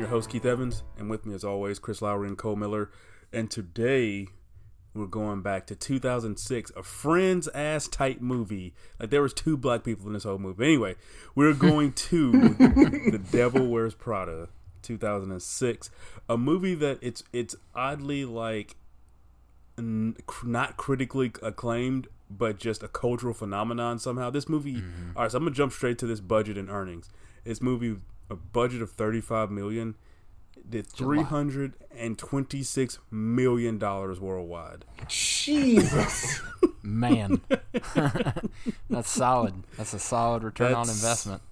your host, Keith Evans, and with me, as always, Chris Lowry and Cole Miller. And today, we're going back to 2006, a Friends ass type movie. Like there was two black people in this whole movie. Anyway, we're going to The Devil Wears Prada, 2006, a movie that it's it's oddly like n- not critically acclaimed, but just a cultural phenomenon somehow. This movie, mm-hmm. all right, so I'm gonna jump straight to this budget and earnings. This movie, a budget of 35 million, did 326 million dollars worldwide. Jesus. Man, that's solid. That's a solid return on investment.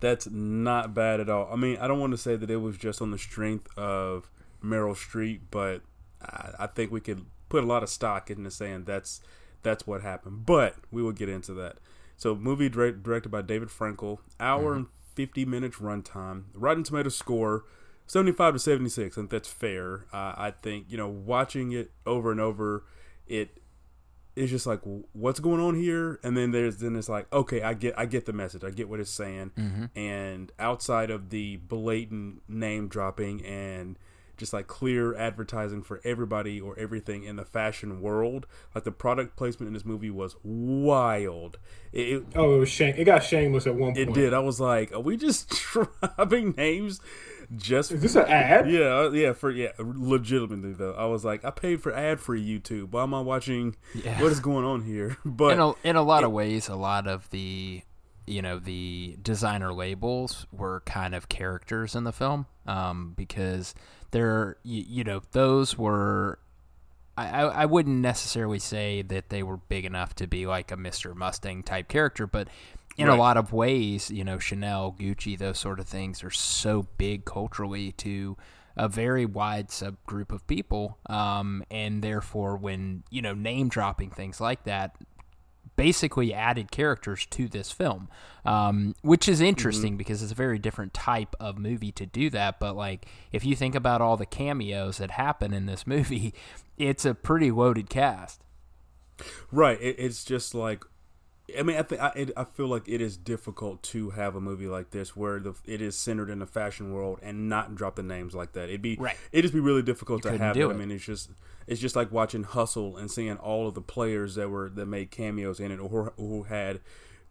That's not bad at all. I mean, I don't want to say that it was just on the strength of Meryl Streep, but I, I think we could put a lot of stock into saying that's that's what happened. But we will get into that. So, movie direct, directed by David Frankel, hour mm-hmm. and fifty minutes runtime. Rotten Tomato score. 75 to 76 I think that's fair uh, i think you know watching it over and over it's just like what's going on here and then there's then it's like okay i get i get the message i get what it's saying and outside of the blatant name dropping and just like clear advertising for everybody or everything in the fashion world like the product placement in this movie was wild it, it, Oh, it was shame. It got shameless at one point. it did i was like are we just dropping names just Is this an ad? yeah, uh, yeah, for yeah, legitimately though. I was like, I paid for ad free YouTube. Why am I watching? Yeah. What is going on here? But In a, in a lot of ways, a lot of the you know the designer labels were kind of characters in the film um, because they're you, you know those were I, I I wouldn't necessarily say that they were big enough to be like a Mr. Mustang type character, but in Right. a lot of ways, you know, Chanel, Gucci, those sort of things are so big culturally to a very wide subgroup of people, um, and therefore, when you know name dropping things like that, basically added characters to this film, um, which is interesting because it's a very different type of movie to do that. But like, if you think about all the cameos that happen in this movie, it's a pretty loaded cast. right, it, it's just like, I mean, I think I, it, I feel like it is difficult to have a movie like this where the, it is centered in the fashion world and not drop the names like that. It'd be Right. It'd just be really difficult to have it. I mean, it's just it's just like watching Hustle and seeing all of the players that were that made cameos in it or who, had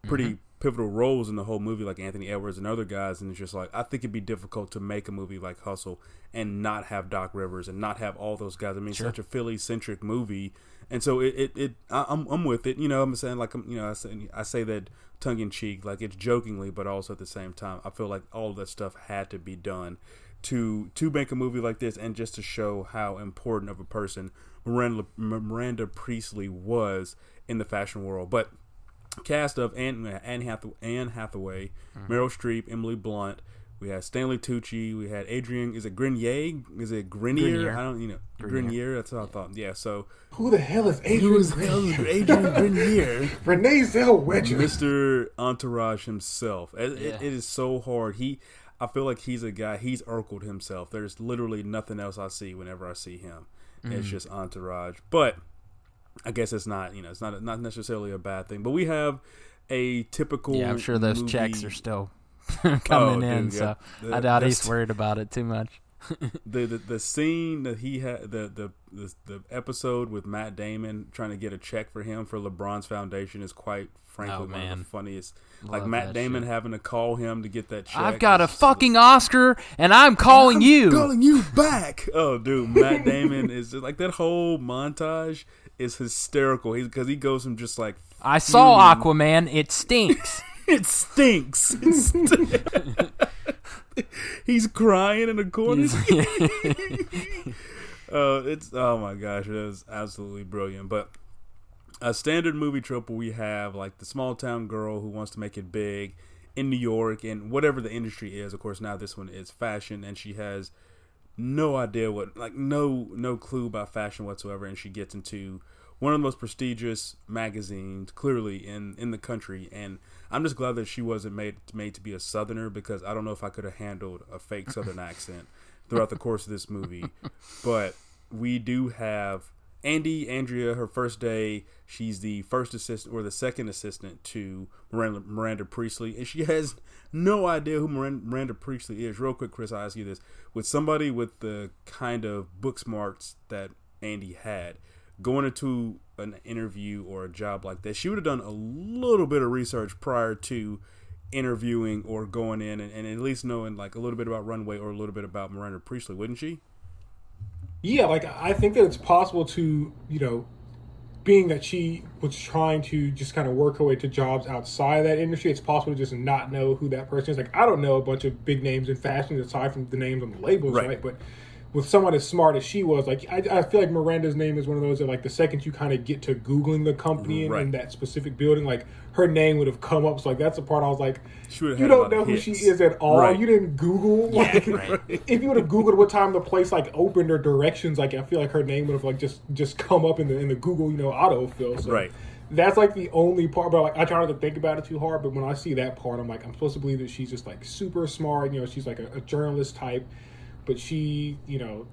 pretty Mm-hmm. pivotal roles in the whole movie, like Anthony Edwards and other guys. And it's just like I think it'd be difficult to make a movie like Hustle and not have Doc Rivers and not have all those guys. I mean, such a Philly centric movie. And so it, it, it I, I'm, I'm with it. You know, I'm saying like, I'm, you know, I say, I say that tongue in cheek, like it's jokingly, but also at the same time, I feel like all of that stuff had to be done to to make a movie like this, and just to show how important of a person Miranda Miranda Priestley was in the fashion world. But cast of Anne Anne Hathaway, Anne Hathaway mm-hmm. Meryl Streep, Emily Blunt. We had Stanley Tucci. We had Adrian. Is it Grenier? Is it Grenier? Grenier. I don't. You know, Grenier. Grenier. That's what I thought. Yeah. So Who the hell is Adrian? Who is Grenier? Adrian Grenier. Renee Zellweger. Mr. Entourage himself. It, it- it is so hard. He, I feel like he's a guy. He's Urkeled himself. There's literally nothing else I see whenever I see him. It's Mm. just Entourage. But I guess it's not. You know, it's not not necessarily a bad thing. But we have a typical. Yeah, I'm sure those movie- checks are still Oh, coming dude, in, yeah. so The- I doubt he's worried about it too much. the, the the scene that he had the, the the the episode with Matt Damon trying to get a check for him for LeBron's foundation is quite frankly Oh, one of the funniest. like Matt Damon shit. having to call him to get that check. I've got a fucking Oscar, and I'm calling you. calling you back. Oh, dude, Matt Damon is just like that whole montage is hysterical. He's because he goes from just like I saw Aquaman. It stinks. It stinks. It st- He's crying in the corner. uh, it's oh my gosh, it is absolutely brilliant. But a standard movie trope we have like the small town girl who wants to make it big in New York and whatever the industry is. Of course, now this one is fashion, and she has no idea what like no no clue about fashion whatsoever, and she gets into one of the most prestigious magazines clearly in in the country and i'm just glad that she wasn't made made to be a southerner because i don't know if i could have handled a fake southern accent throughout the course of this movie. But we do have Andy, Andrea, her first day, she's the first assistant or the second assistant to Miranda, Miranda Priestley, and she has no idea who Miranda, Miranda Priestley is. Real quick, Chris, I ask you this: with somebody with the kind of book smarts that Andy had, going into an interview or a job like that, she would have done a little bit of research prior to interviewing or going in and, and at least knowing like a little bit about Runway or a little bit about Miranda Priestley, wouldn't she? Yeah, like I think that it's possible to, you know, being that she was trying to just kind of work her way to jobs outside of that industry, it's possible to just not know who that person is. Like I don't know a bunch of big names in fashion aside from the names on the labels, Right. right? But with someone as smart as she was, like I, I feel like Miranda's name is one of those that like the second you kind of get to googling the company and, Right. and that specific building, like her name would have come up. So like that's the part I was like, She would have you don't know who she is at all. Right. You didn't Google. Like, right. if you would have Googled what time the place like opened or directions, like I feel like her name would have like just just come up in the in the Google you know autofill. So Right. That's like the only part. But like I try not to think about it too hard. But when I see that part, I'm like I'm supposed to believe that she's just like super smart. You know, she's like a, a journalist type, but she you know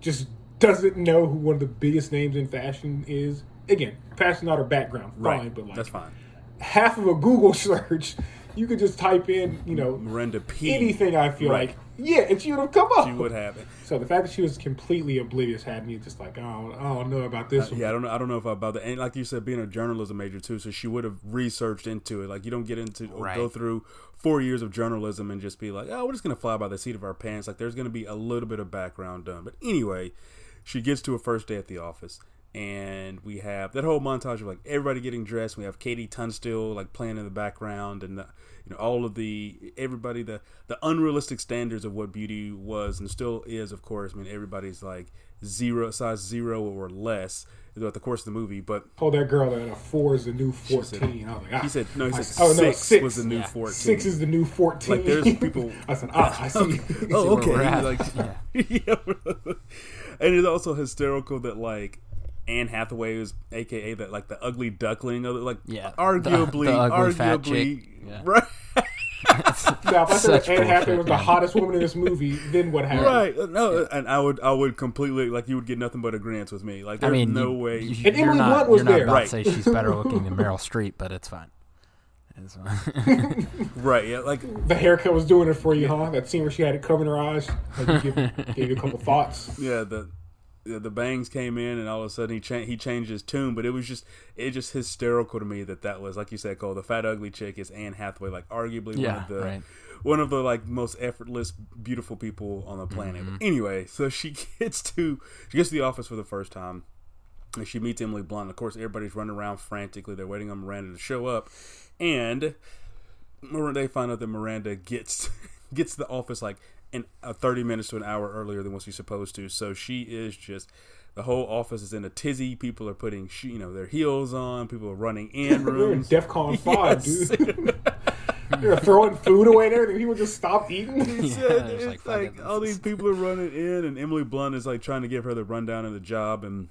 just doesn't know who one of the biggest names in fashion is. Again, fashion's not her background, fine, Right. but like That's fine. half of a Google search, you could just type in, you know, Miranda P. anything. I feel Right. like, yeah, and she would have come up. She would have it. So the fact that she was completely oblivious had me just like, oh, I don't know about this. one. Uh, Yeah, I don't know. I don't know if about that. And like you said, being a journalism major too, so she would have researched into it. Like you don't get into or Right. go through four years of journalism and just be like, oh, we're just gonna fly by the seat of our pants. Like there's gonna be a little bit of background done. But anyway, she gets to her first day at the office. And we have that whole montage of like everybody getting dressed. We have KT Tunstall like playing in the background, and the, you know all of the everybody the the unrealistic standards of what beauty was and still is. Of course, I mean everybody's like zero size zero or less throughout the course of the movie. But Told that girl that a four is the new said- fourteen. I was like, ah. he said no. He I said said, oh no, six, six was the new Yeah. fourteen. Six is the new fourteen. Like, there's people- I said, ah, I see. oh, okay. we're at. Like, yeah. and it's also hysterical that like Anne Hathaway is AKA that like the ugly duckling of it, like Yeah, arguably, the ugly fat arguably, chick. Yeah. right, now, if I said Such Anne Hathaway was the hottest woman in this movie, then what happened? right. No, and I would, I would completely like you would get nothing but a agreements with me. Like, I there's mean, no you, way. You, And you're Emily not, Blunt was you're there. about Right. to say she's better looking than Meryl Streep, but it's fine. It's fine. right? Yeah, like The haircut was doing it for you, huh? That scene where she had it covering her eyes, like you give, gave you a couple thoughts. yeah, the the, bangs came in, and all of a sudden he cha- he changed his tune. But it was just it just hysterical to me that that was like you said, Cole. The fat ugly chick is Anne Hathaway, like arguably one of the right. one of the like most effortless, beautiful people on the planet. Mm-hmm. Anyway, so she gets to she gets to the office for the first time. And she meets Emily Blunt. Of course, everybody's running around frantically. They're waiting on Miranda to show up, and they find out that Miranda gets gets to the office like in uh, thirty minutes to an hour earlier than what she's supposed to. So she is just the whole office is in a tizzy. People are putting sh- you know their heels on. People are running in We're in rooms. DEFCON 5, Yes. dude. They're throwing food away and everything. People just stopped eating. It's, Yeah, uh, it's like like, all these people are running in, and Emily Blunt is like trying to give her the rundown of the job, and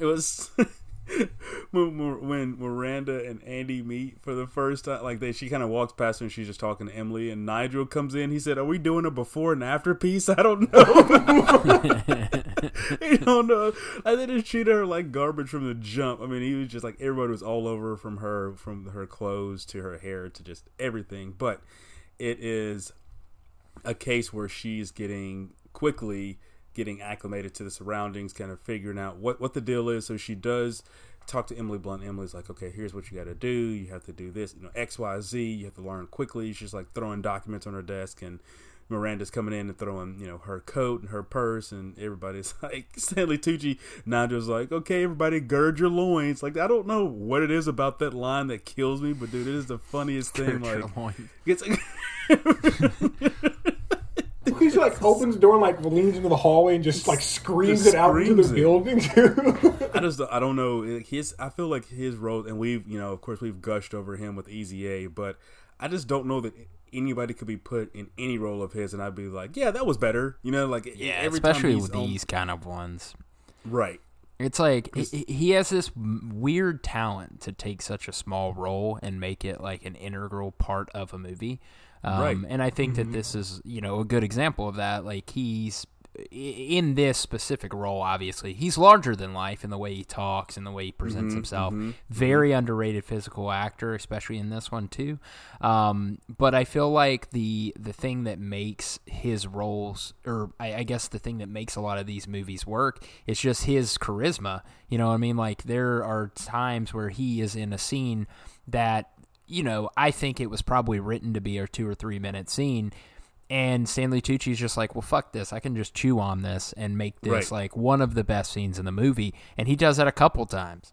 it was when, Miranda and Andy meet for the first time. Like they, she kind of walks past her, and she's just talking to Emily, and Nigel comes in. He said, "Are we doing a before and after piece? I don't know. I don't know. I they just treated her like garbage from the jump. I mean, he was just like everybody was all over from her, from her clothes to her hair to just everything. But it is a case where she's getting quickly getting acclimated to the surroundings, kind of figuring out what what the deal is. So she does talk to Emily Blunt. Emily's like, okay, here's what you got to do. You have to do this, you know, X, Y, Z. You have to learn quickly. She's like throwing documents on her desk, and Miranda's coming in and throwing, you know, her coat and her purse, and everybody's like, Stanley Tucci. Nigel's like, okay, everybody, gird your loins. Like, I don't know what it is about that line that kills me, but dude, it is the funniest thing. Gird your Like, loins. it's He just like opens the door and like leans into the hallway and just like screams Just it out into the it. building too. I just I don't know his. I feel like his role, and we've you know of course we've gushed over him with Easy A, but I just don't know that anybody could be put in any role of his, and I'd be like, yeah, that was better. You know, like Yeah, every especially he's with on- these kind of ones. right. It's like he, he has this weird talent to take such a small role and make it like an integral part of a movie. Um, Right. And I think that this is, you know, a good example of that. Like he's in this specific role, obviously, he's larger than life in the way he talks and the way he presents mm-hmm, himself. Mm-hmm, Very mm-hmm. underrated physical actor, especially in this one too. Um, but I feel like the the thing that makes his roles, or I, I guess the thing that makes a lot of these movies work, is just his charisma. You know, what I mean, like there are times where he is in a scene that you know I think it was probably written to be a two or three minute scene and Stanley Tucci's just like, well, fuck this. I can just chew on this and make this right. like one of the best scenes in the movie. And he does that a couple times.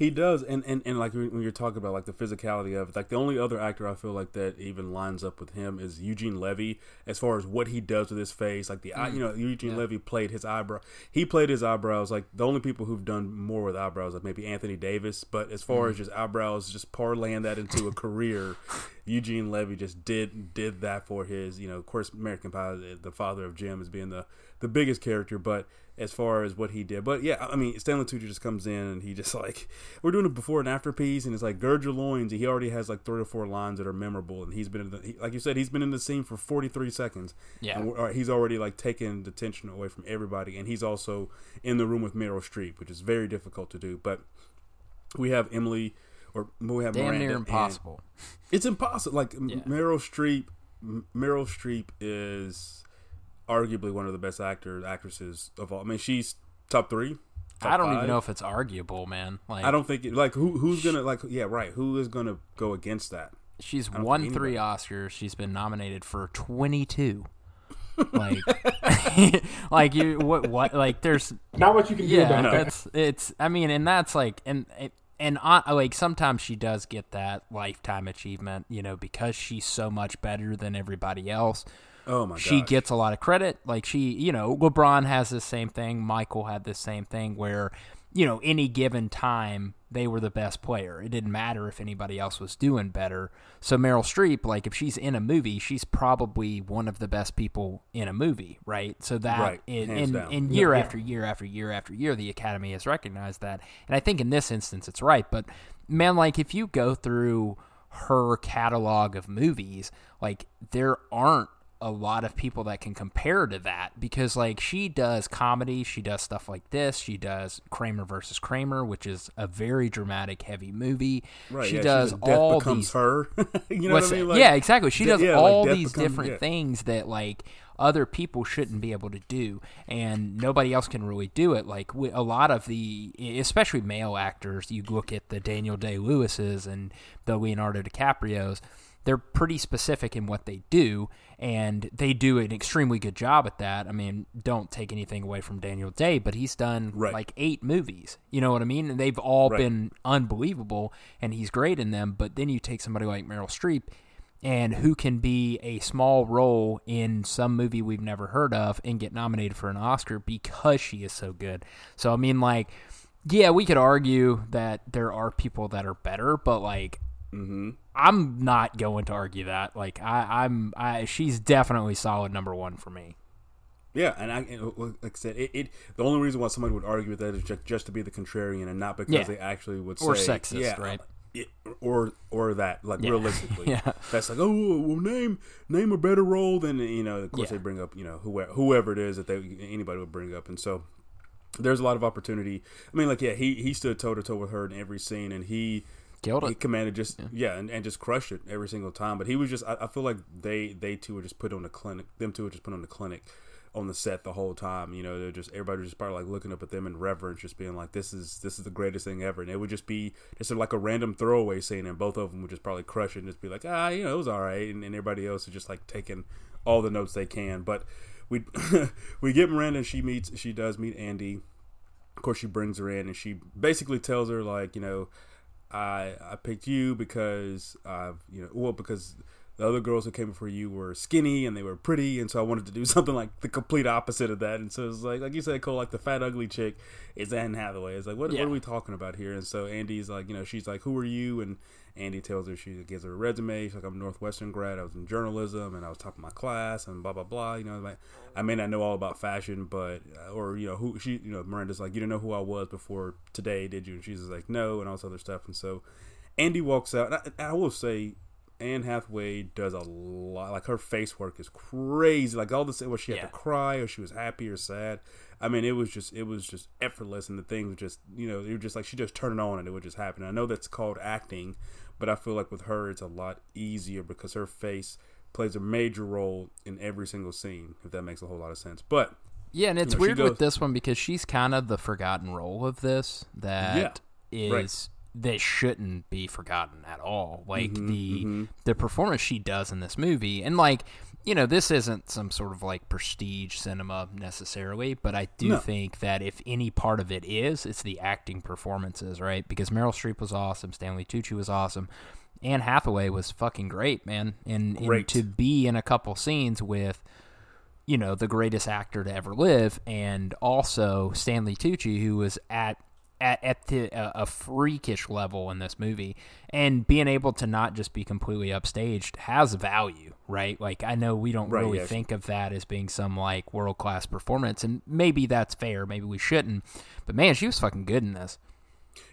He does, and, and, and like when you're talking about like the physicality of it, like the only other actor I feel like that even lines up with him is Eugene Levy as far as what he does with his face. Like the mm. you know Eugene yeah. Levy played his eyebrow. He played his eyebrows. Like the only people who've done more with eyebrows, like maybe Anthony Davis. But as far mm. as just eyebrows, just parlaying that into a career, Eugene Levy just did did that for his. You know, of course, American Pie, the father of Jim, is being the the biggest character, but as far as what he did. But yeah, I mean, Stanley Tucci just comes in and he just like we're doing a before and after piece, and it's like gird your loins. He already has like three or four lines that are memorable, and he's been in the, he, like you said, he's been in the scene for forty three seconds. Yeah, and uh, he's already like taken the tension away from everybody, and he's also in the room with Meryl Streep, which is very difficult to do. But we have Emily, or we have damn Miranda, near impossible. It's impossible. Like yeah. Meryl Streep, Meryl Streep is arguably one of the best actors actresses of all. I mean, she's top three. Top I don't five. even know if it's arguable, man. Like I don't think it, like who who's gonna like yeah right who is gonna go against that. She's won three Oscars. She's been nominated for twenty two. like, like you what what like there's not what you can do yeah, about that's that. it's I mean and that's like and it, and uh, like sometimes she does get that lifetime achievement, you know, because she's so much better than everybody else. Oh my! God. She gets a lot of credit. Like she, you know, LeBron has the same thing. Michael had the same thing where, you know, any given time they were the best player. It didn't matter if anybody else was doing better. So Meryl Streep, like if she's in a movie, she's probably one of the best people in a movie, right? So that right. in, in, in, year yeah. after year after year after year, the Academy has recognized that, and I think in this instance it's right. But man, like if you go through her catalog of movies, like there aren't a lot of people that can compare to that because like she does comedy, she does stuff like this, she does Kramer versus Kramer, which is a very dramatic, heavy movie. Right, she yeah, does all these her. you know what I mean? Like, yeah, exactly. She does yeah, all like these becomes, different yeah. things that like other people shouldn't be able to do, and nobody else can really do it. Like a lot of the, especially male actors, you look at the Daniel Day Lewis's and the Leonardo DiCaprio's they're pretty specific in what they do, and they do an extremely good job at that. I mean, don't take anything away from Daniel Day, but he's done right. like eight movies. You know what I mean? And they've all right. been unbelievable, and he's great in them. But then you take somebody like Meryl Streep, and who can be a small role in some movie we've never heard of and get nominated for an Oscar because she is so good. So I mean, like, yeah, we could argue that there are people that are better, but like Mm-hmm. I'm not going to argue that. Like I, I'm, I, she's definitely solid number one for me. Yeah, and I, like I said, it, it, The only reason why somebody would argue with that is just, just to be the contrarian, and not because yeah. they actually would say or sexist, yeah, right? It, or or that, like Yeah. realistically, Yeah. that's like, oh, well, name name a better role than you know. Of course, they bring up you know whoever whoever it is that they anybody would bring up, and so there's a lot of opportunity. I mean, like yeah, he he stood toe to toe with her in every scene, and he Killed he commanded just yeah, and, and just crushed it every single time. But he was just I, I feel like they they two were just put on the clinic. Them two were just put on the clinic on the set the whole time. You know, they're just everybody was just probably like looking up at them in reverence, just being like, "This is this is the greatest thing ever." And it would just be just like a random throwaway scene, and both of them would just probably crush it and just be like, "Ah, you know, it was all right," and, and everybody else is just like taking all the notes they can. But we we get Miranda, and she meets she does meet Andy. Of course, she brings her in, and she basically tells her like, you know. I I picked you because I've you know well because the other girls who came before you were skinny and they were pretty and so I wanted to do something like the complete opposite of that. And so it's like like you said Cole like the fat ugly chick is Anne Hathaway. It's like what, Yeah. what are we talking about here? And so Andy's like you know she's like who are you? And Andy tells her she gives her a resume. She's like I'm a Northwestern grad. I was in journalism and I was top of my class and blah blah blah. You know like I may not know all about fashion but uh, or you know who she you know Miranda's like you didn't know who I was before today did you? And she's like no and all this other stuff. And so Andy walks out. And I, and I will say Anne Hathaway does a lot. Like her face work is crazy. Like all the same, where she had Yeah. to cry or she was happy or sad. I mean, it was just it was just effortless, and the things just you know they were just like she just turned it on and it would just happen. I know that's called acting, but I feel like with her it's a lot easier because her face plays a major role in every single scene. If that makes a whole lot of sense, but Yeah, and it's know, weird goes- with this one because she's kind of the forgotten role of this that is right. That shouldn't be forgotten at all. Like Mm-hmm, the the performance she does in this movie, and like you know, this isn't some sort of like prestige cinema necessarily, but I do No. think that if any part of it is, it's the acting performances, right? Because Meryl Streep was awesome, Stanley Tucci was awesome. Anne Hathaway was fucking great, man. And, and to be in a couple scenes with you know, the greatest actor to ever live, and also Stanley Tucci, who was at at, at the, a, a freakish level in this movie, and being able to not just be completely upstaged has value, right? Like I know we don't Right, really yes. think of that as being some like world class performance, and maybe that's fair, maybe we shouldn't, but man, she was fucking good in this.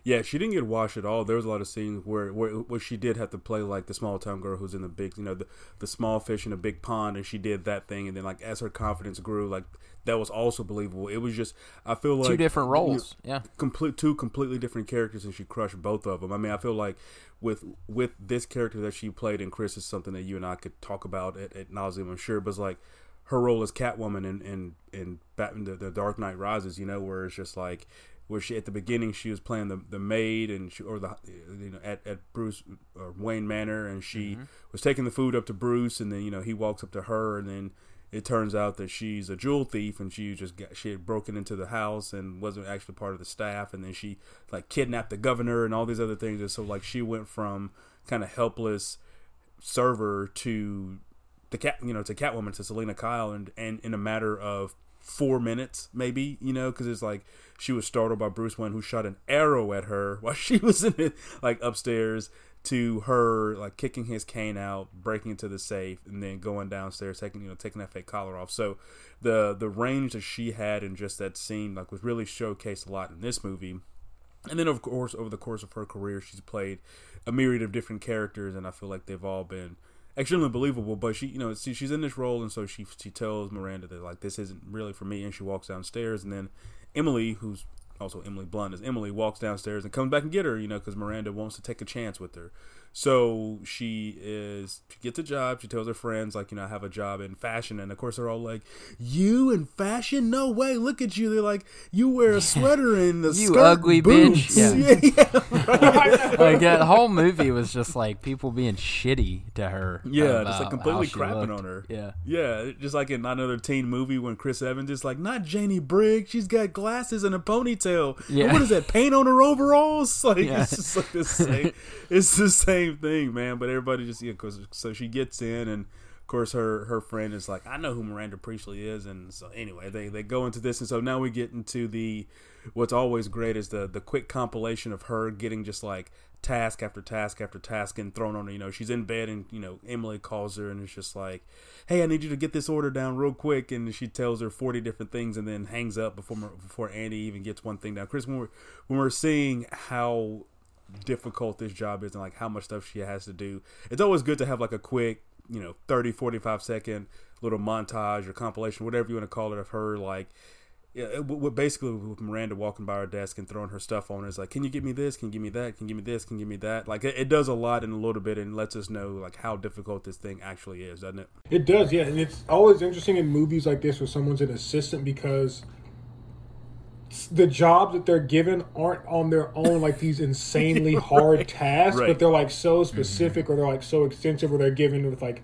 Yeah, she didn't get washed at all. There was a lot of scenes where, where where she did have to play like the small town girl who's in the big, you know, the the small fish in a big pond, and she did that thing, and then like as her confidence grew, like that was also believable. It was just I feel like Two different you know, roles, yeah. complete two completely different characters, and she crushed both of them. I mean, I feel like with with this character that she played in Chris is something that you and I could talk about at, at nauseum, I'm sure. But it's like her role as Catwoman in in in Batman the, the Dark Knight Rises, you know, where it's just like where she at the beginning she was playing the the maid and she or the you know at, at Bruce or Wayne Manor and she mm-hmm. was taking the food up to Bruce and then you know he walks up to her and then it turns out that she's a jewel thief and she just got, she had broken into the house and wasn't actually part of the staff and then she like kidnapped the governor and all these other things and so like she went from kind of helpless server to the cat you know to Catwoman to Selina Kyle and and in a matter of four minutes maybe you know because it's like she was startled by Bruce Wayne who shot an arrow at her while she was in it like upstairs to her like kicking his cane out breaking into the safe and then going downstairs taking you know taking that fake collar off so the the range that she had in just that scene like was really showcased a lot in this movie and then, of course, over the course of her career, she's played a myriad of different characters, and I feel like they've all been extremely believable. But she, you know, see, she's in this role, and so she she tells Miranda that like this isn't really for me, and she walks downstairs, and then Emily, who's also Emily Blunt, is Emily walks downstairs and comes back and get her, you know, because Miranda wants to take a chance with her. So she is she gets a job. She tells her friends like, you know, I have a job in fashion, and of course they're all like, "You in fashion? No way! Look at you!" They're like, "You wear a sweater and the You ugly boots." bitch. Yeah, yeah, right. like that whole movie was just like people being shitty to her. Yeah, just like completely crapping looked. on her. Yeah. Yeah, just like in another teen movie when Chris Evans is like, not Janey Briggs, she's got glasses and a ponytail. Yeah. And what is that, paint on her overalls? Like, Yeah. it's just like the same, it's the same thing, man. But everybody just, yeah, cause, so she gets in and, of course, her, her friend is like, I know who Miranda Priestley is. And so anyway, they, they go into this. And so now we get into the, what's always great is the, the quick compilation of her getting just like task after task after task and thrown on her. You know, she's in bed and, you know, Emily calls her and it's just like, hey, I need you to get this order down real quick. And she tells her 40 different things and then hangs up before before Andy even gets one thing down. Chris, when we're, when we're seeing how difficult this job is and like how much stuff she has to do, it's always good to have like a quick, you know, 30, 45 second little montage or compilation, whatever you want to call it, of her like, yeah, basically with Miranda walking by her desk and throwing her stuff on is like, can you give me this? Can you give me that? Can you give me this? Can you give me that? Like it, it does a lot in a little bit and lets us know like how difficult this thing actually is, doesn't it? It does, yeah, and it's always interesting in movies like this where someone's an assistant because the jobs that they're given aren't on their own like these insanely hard tasks, Right. but they're like so mm-hmm. specific or they're like so extensive or they're given with like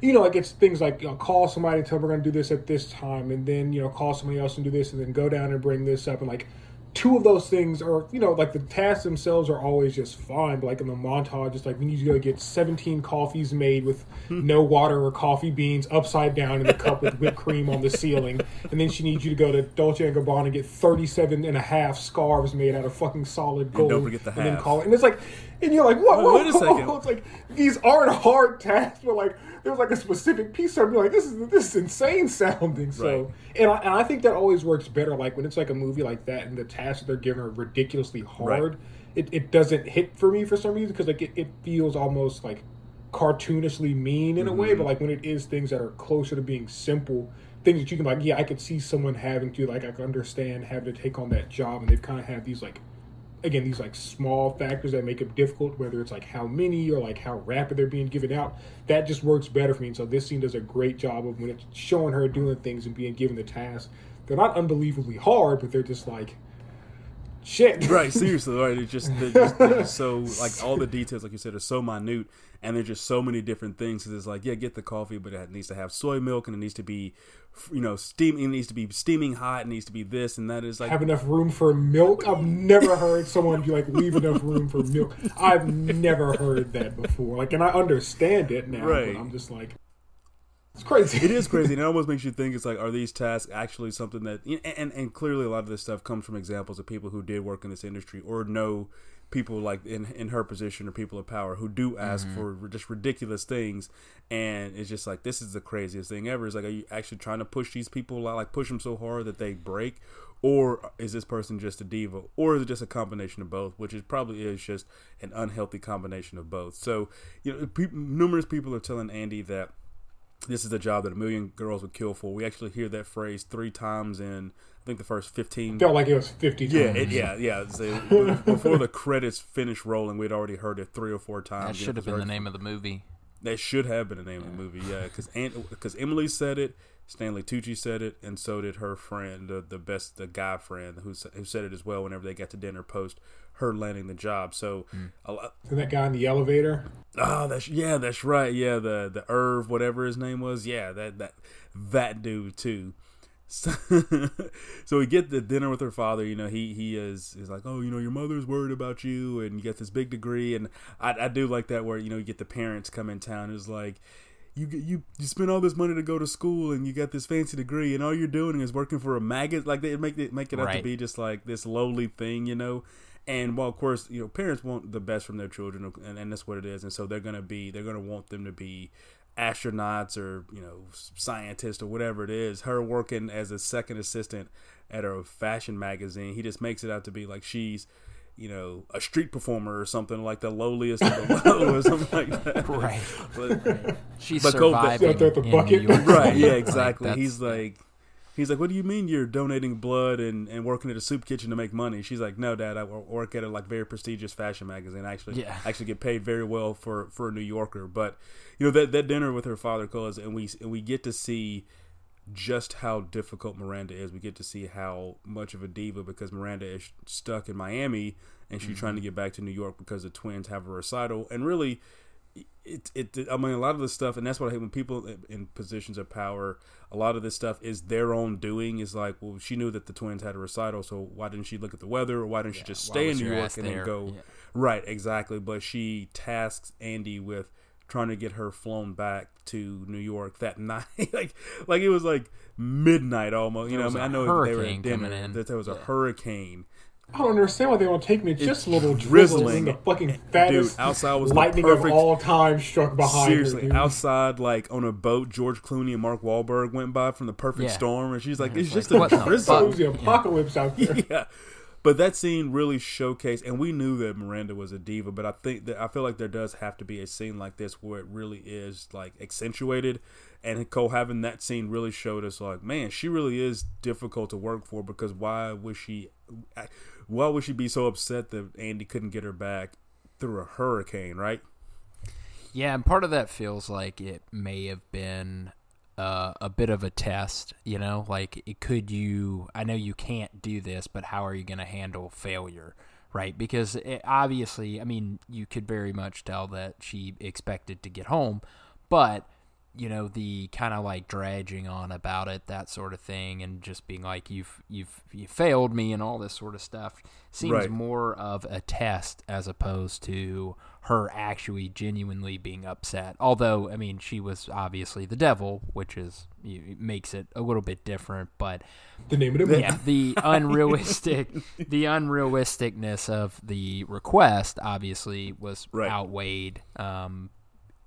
you know, like it's things like you know, call somebody and tell them we're going to do this at this time, and then you know call somebody else and do this, and then go down and bring this up, and like two of those things are you know like the tasks themselves are always just fine, but like in the montage, it's like we need you to go get seventeen coffees made with hmm. no water or coffee beans upside down in the cup with whipped cream on the ceiling, and then she needs you to go to Dolce and Gabbana and get 37 and a half scarves made out of fucking solid gold, don't forget the and then call it, and it's like. And you're like, what? Whoa, wait a second. It's like these aren't hard tasks, but like there's like a specific piece of me like this is this is insane sounding. So Right. and I, and I think that always works better. Like when it's like a movie like that and the tasks that they're given are ridiculously hard. It, it doesn't hit for me for some reason because like it, it feels almost like cartoonishly mean in a way, mm-hmm. but like when it is things that are closer to being simple, things that you can like, yeah, I could see someone having to like I could understand having to take on that job, and they've kind of had these like again these like small factors that make it difficult whether it's like how many or like how rapid they're being given out that just works better for me. And so this scene does a great job of when it's showing her doing things and being given the task they're not unbelievably hard but they're just like shit. Right seriously right it's just they're, just they're just so like all the details like you said are so minute and there's just so many different things because it's like yeah get the coffee but it needs to have soy milk and it needs to be you know steaming it needs to be steaming hot it needs to be this and that. Is like have enough room for milk? I've never heard someone be like leave enough room for milk. I've never heard that before. Like and i understand it now Right. but i'm just like it's crazy. It is crazy and it almost makes you think it's like are these tasks actually something that and, and and clearly a lot of this stuff comes from examples of people who did work in this industry or know people like in in her position or people of power who do ask mm-hmm. for just ridiculous things and it's just like this is the craziest thing ever. It's like are you actually trying to push these people like push them so hard that they break? Or is this person just a diva? Or is it just a combination of both? Which is probably is just an unhealthy combination of both. So you know pe- numerous people are telling andy that this is a job that a million girls would kill for. We actually hear that phrase three times in I think the first fifteen. felt like it was 50 times Yeah, it, yeah, yeah. So before the credits finished rolling, we'd already heard it three or four times. That should have 'cause been the name of the movie. That should have been the name of the movie. Yeah, because because Emily said it, Stanley Tucci said it, and so did her friend, the, the best, the guy friend who who said it as well. Whenever they got to dinner post her landing the job, so hmm. a lot, and that guy in the elevator Oh, that's yeah, that's right. Yeah, the the Irv, whatever his name was. Yeah, that that that dude too. So, so we get the dinner with her father. You know, he he is is like, oh, you know, your mother's worried about you, and you get this big degree, and I I do like that where you know you get the parents come in town. It's like. You, you you spend all this money to go to school and you got this fancy degree and all you're doing is working for a maggot like they make it make it out to be just like this lowly thing you know and while of course you know parents want the best from their children and, and that's what it is and so they're gonna be they're gonna want them to be astronauts or you know scientists or whatever it is her working as a second assistant at a fashion magazine he just makes it out to be like she's you know a street performer or something like the lowliest of the low or something like that Right. but, She's But go- surviving Out there the in bucket. New York right yeah exactly that's- he's like he's like what do you mean you're donating blood and, and working at a soup kitchen to make money she's like no dad i work at a like very prestigious fashion magazine I actually Yeah. actually get paid very well for for a new yorker but you know that that dinner with her father cause and we and we get to see just how difficult Miranda is. We get to see how much of a diva because Miranda is stuck in Miami and she's trying to mm-hmm. get back to New York because the twins have a recital. And really, it, it, I mean, a lot of the stuff, and that's what I hate when people in- positions of power, a lot of this stuff is their own doing. Is like, well, she knew that the twins had a recital, so why didn't she look at the weather, or why didn't she just stay in New York and there? then go? Yeah. Right, exactly. But she tasks Andy with trying to get her flown back to New York that night. like, like it was like midnight almost. You There know, I, mean, I know they were at dinner. in. That there was a hurricane. I don't understand why they want to take me. Just It's a little drizzling. and the fucking fattest Dude, outside was the lightning perfect- of all time struck behind Seriously, her. outside, like on a boat, George Clooney and Mark Wahlberg went by from the perfect Yeah. storm, and she's like, "It's It's just a what the So drizzle." it the apocalypse out there. yeah. But that scene really showcased, and we knew that Miranda was a diva. But I think that I feel like there does have to be a scene like this where it really is like accentuated, and Cole having that scene really showed us like, man, she really is difficult to work for because why was she, why would she be so upset that Andy couldn't get her back through a hurricane, right? Yeah, and part of that feels like it may have been uh, a bit of a test. You know, like it could you. I know you can't do this, but how are you going to handle failure? Right? Because it, obviously, I mean, you could very much tell that she expected to get home, but you know the kind of like dredging on about it that sort of thing and just being like you've you've you failed me and all this sort of stuff seems Right. more of a test as opposed to her actually genuinely being upset although i mean she was obviously the devil which is it makes it a little bit different but The name of it yeah, the unrealistic, the unrealisticness of the request obviously was Right. outweighed. Um,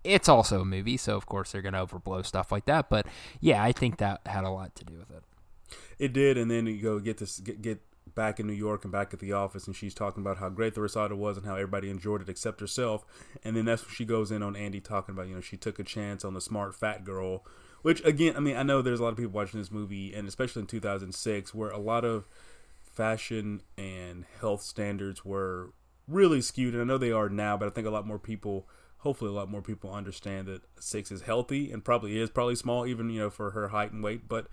it's also a movie, so of course they're going to overblow stuff like that. But yeah, I think that had a lot to do with it. It did, and then you go get this get, get back in New York and back at the office, and she's talking about how great the recital was and how everybody enjoyed it except herself. And then that's when she goes in on Andy talking about, you know, she took a chance on the smart fat girl, which again, I mean, I know there's a lot of people watching this movie, and especially in 2006, where a lot of fashion and health standards were really skewed, and I know they are now, but I think a lot more people hopefully a lot more people understand that six is healthy and probably is probably small even you know for her height and weight but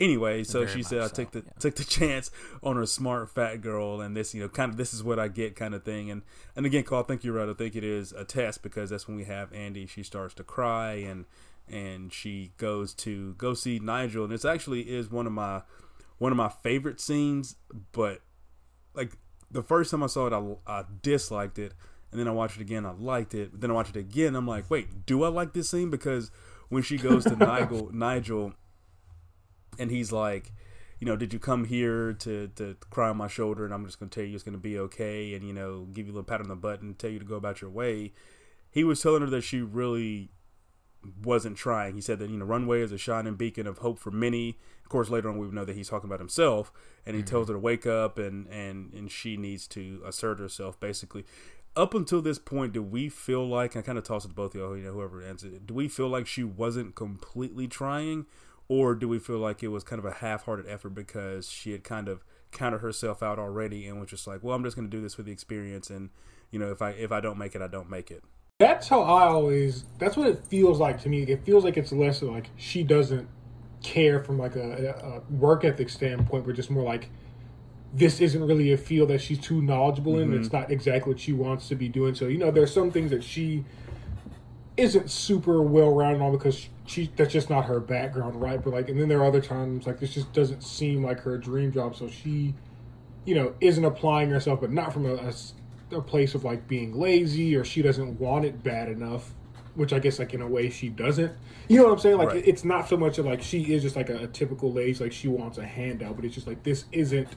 anyway so Very she said i so, took the yeah. took the chance on her smart fat girl and this you know kind of this is what i get kind of thing and and again Cole, i think you're right i think it is a test because that's when we have andy she starts to cry and and she goes to go see nigel and this actually is one of my one of my favorite scenes but like the first time i saw it i, I disliked it and then I watched it again. I liked it. But then I watched it again. I'm like, wait, do I like this scene? Because when she goes to Nigel, Nigel, and he's like, you know, did you come here to to cry on my shoulder? And I'm just gonna tell you it's gonna be okay, and you know, give you a little pat on the butt and tell you to go about your way. He was telling her that she really wasn't trying. He said that you know, runway is a shining beacon of hope for many. Of course, later on we know that he's talking about himself, and he mm-hmm. tells her to wake up, and and and she needs to assert herself, basically up until this point, do we feel like I kind of toss it to both of y'all, you know, whoever answered it. Do we feel like she wasn't completely trying, or do we feel like it was kind of a half-hearted effort because she had kind of counted herself out already and was just like, well, I'm just going to do this for the experience, and you know, if I if I don't make it, I don't make it. That's how I always. That's what it feels like to me. It feels like it's less like she doesn't care from like a, a work ethic standpoint, but just more like this isn't really a field that she's too knowledgeable in. Mm-hmm. It's not exactly what she wants to be doing. So you know, there's some things that she isn't super well rounded on because she that's just not her background, right? But like, and then there are other times like this just doesn't seem like her dream job. So she, you know, isn't applying herself, but not from a, a, a place of like being lazy or she doesn't want it bad enough. Which I guess, like in a way, she doesn't. You know what I'm saying? Like, right. it's not so much of like she is just like a, a typical lazy, like she wants a handout, but it's just like this isn't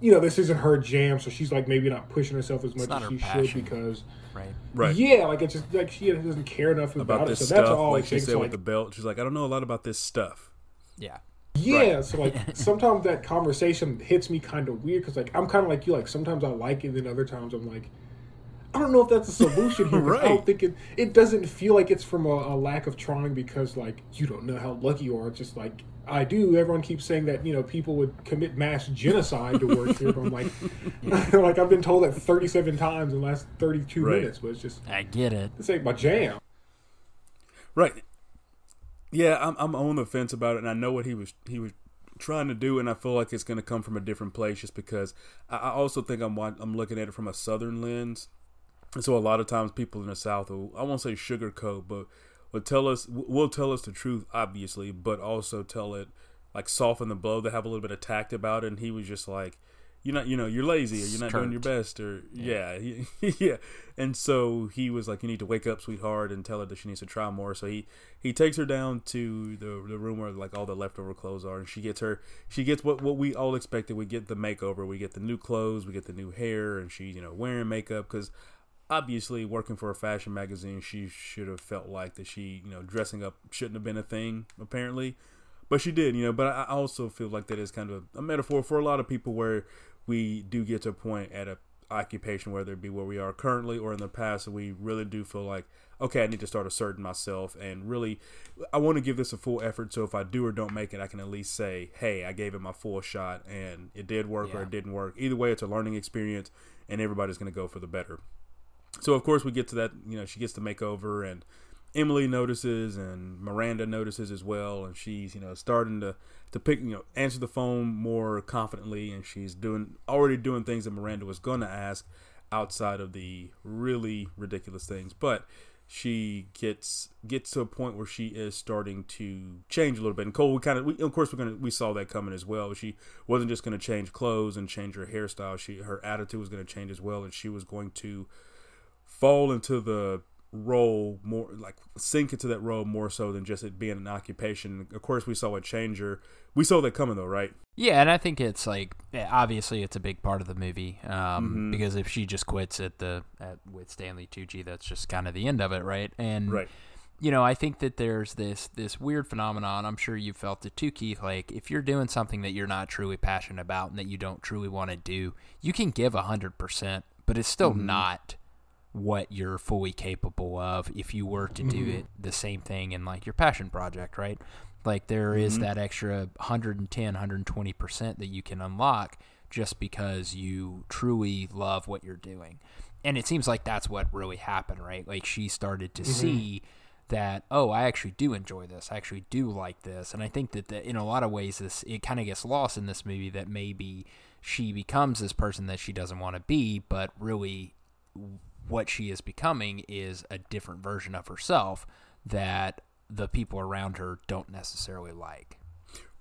you know, this isn't her jam, so she's like maybe not pushing herself as much as she passion. should because, right, right, yeah, like it's just like she doesn't care enough about, about this it. So stuff, that's all like she said so, with like, the belt. She's like, I don't know a lot about this stuff. Yeah. Yeah, right. so like sometimes that conversation hits me kind of weird because like I'm kind of like you. Like sometimes I like it, and then other times I'm like, I don't know if that's a solution here. right. I don't think it. It doesn't feel like it's from a, a, lack of trying because like you don't know how lucky you are. It's just like I do. Everyone keeps saying that you know people would commit mass genocide to work here. But I'm like, like I've been told that 37 times in the last 32 right. minutes. But it's just I get it. This ain't my jam. Right. Yeah, I'm I'm on the fence about it, and I know what he was he was trying to do, and I feel like it's going to come from a different place, just because I, I also think I'm I'm looking at it from a southern lens, and so a lot of times people in the South will I won't say sugarcoat, but will tell us will tell us the truth obviously but also tell it like soften the blow to have a little bit of tact about it. And he was just like you're not you know you're lazy or you're not doing your best or yeah. yeah, yeah. And so he was like you need to wake up sweetheart and tell her that she needs to try more. So he he takes her down to the the room where like all the leftover clothes are and she gets her she gets what what we all expected. We get the makeover. We get the new clothes. We get the new hair and she's you know wearing makeup because obviously working for a fashion magazine she should have felt like that she you know dressing up shouldn't have been a thing apparently. But she did you know but i also feel like that is kind of a metaphor for a lot of people where we do get to a point at a occupation whether it be where we are currently or in the past we really do feel like okay i need to start asserting myself and really i want to give this a full effort so if i do or don't make it i can at least say hey i gave it my full shot and it did work yeah. or it didn't work. Either way it's a learning experience and everybody's going to go for the better so of course we get to that. You know, she gets the makeover, and Emily notices, and Miranda notices as well, and she's you know starting to to pick you know answer the phone more confidently, and she's doing already doing things that Miranda was going to ask outside of the really ridiculous things, but she gets gets to a point where she is starting to change a little bit. And Cole, we kind of, we, of course, we're gonna we saw that coming as well. She wasn't just to change clothes and change her hairstyle. She her attitude was to change as well, and she was going to fall into the role more like sink into that role more so than just it being an occupation. Of course, we saw a changer. We saw that coming though, right? Yeah, and I think it's like obviously it's a big part of the movie um, mm-hmm. because if she just quits at the at with Stanley Tucci, that's just kind of the end of it, right? And right you know, I think that there's this this weird phenomenon. I'm sure you felt it too, Keith. Like if you're doing something that you're not truly passionate about and that you don't truly want to do, you can give hundred percent, but it's still mm-hmm. not what you're fully capable of if you were to do mm-hmm. it the same thing in like your passion project, right? Like there mm-hmm. is that extra 110, 120% that you can unlock just because you truly love what you're doing. And it seems like that's what really happened, right? Like she started to mm-hmm. see that oh i actually do enjoy this i actually do like this and i think that the, in a lot of ways this it kind of gets lost in this movie that maybe she becomes this person that she doesn't want to be but really what she is becoming is a different version of herself that the people around her don't necessarily like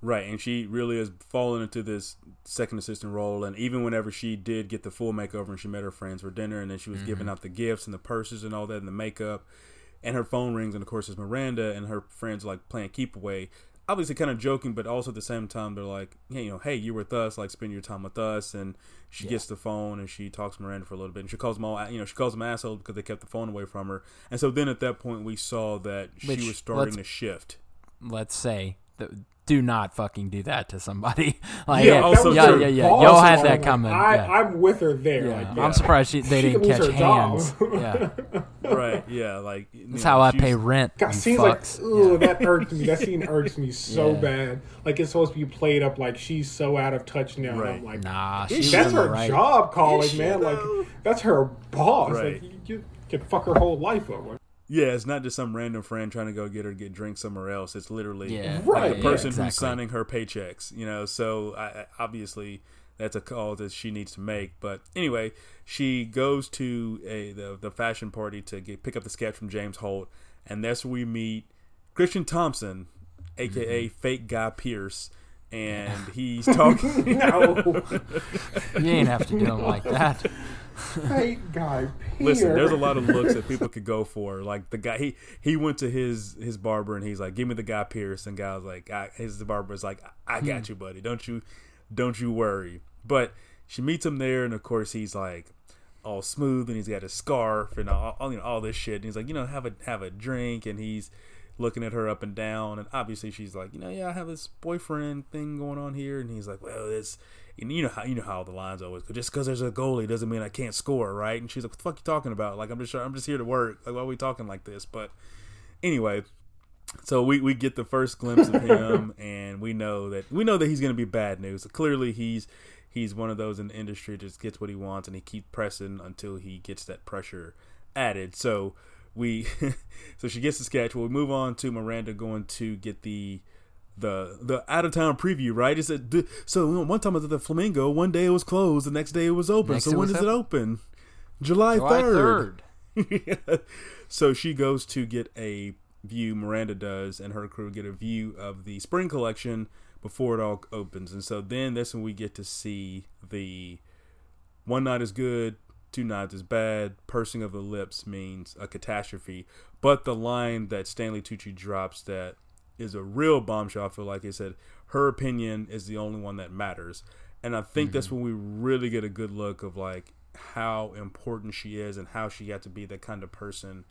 Right, and she really has fallen into this second assistant role. And even whenever she did get the full makeover and she met her friends for dinner, and then she was mm-hmm. giving out the gifts and the purses and all that and the makeup, and her phone rings, and of course it's Miranda, and her friends like playing keep away. Obviously, kind of joking, but also at the same time, they're like, hey, you know, hey, you're with us, like spend your time with us. And she yeah. gets the phone and she talks to Miranda for a little bit, and she calls them all, you know, she calls them assholes because they kept the phone away from her. And so then at that point, we saw that Which, she was starting to shift. Let's say that do not fucking do that to somebody. Like, yeah, yeah, yeah, yeah, yeah. Y'all had that coming. I, yeah. I'm with her there. Yeah. Like, yeah. I'm surprised she, they she didn't catch hands. yeah, right. Yeah, like that's know, how I pay rent. God, scenes fucks. like, ooh, that irks me. That scene irks me so bad. Like it's supposed to be played up like she's so out of touch now. Right. I'm like, nah, that's her right. job calling, man. Like that's her boss. Right. Like you, you can fuck her whole life over. Yeah, it's not just some random friend trying to go get her to get drinks somewhere else. It's literally yeah. like the person yeah, exactly. who's signing her paychecks. You know, so I, obviously that's a call that she needs to make. But anyway, she goes to a the, the fashion party to get pick up the sketch from James Holt, and that's where we meet Christian Thompson, aka mm-hmm. Fake Guy Pearce, And he's talking. no, you ain't have to do him like that. Fake guy. Peer. Listen, there's a lot of looks that people could go for. Like the guy, he he went to his his barber and he's like, "Give me the guy Pearce." And guy was like, I, "His barber was like, I got hmm. you, buddy. Don't you don't you worry." But she meets him there, and of course he's like all smooth, and he's got his scarf and all, all you know all this shit. And he's like, you know, have a have a drink, and he's looking at her up and down, and obviously she's like, you know, yeah, I have this boyfriend thing going on here, and he's like, well, it's and you know how you know how the lines always go. Just because there's a goalie doesn't mean I can't score, right? And she's like, "What the fuck you talking about? Like I'm just I'm just here to work. Like why are we talking like this?" But anyway, so we, we get the first glimpse of him, and we know that we know that he's going to be bad news. Clearly, he's he's one of those in the industry just gets what he wants, and he keeps pressing until he gets that pressure added. So we so she gets the sketch. Well, we move on to Miranda going to get the the the out of town preview, right? It said so. One time I was at the Flamingo. One day it was closed. The next day it was open. Next so when does it open? July third. so she goes to get a view. Miranda does, and her crew get a view of the spring collection before it all opens. And so then that's when we get to see the one night is good, two nights is bad. Pursing of the lips means a catastrophe. But the line that Stanley Tucci drops that is a real bombshell. I feel like he said her opinion is the only one that matters, and I think mm-hmm. that's when we really get a good look of like how important she is and how she got to be that kind of person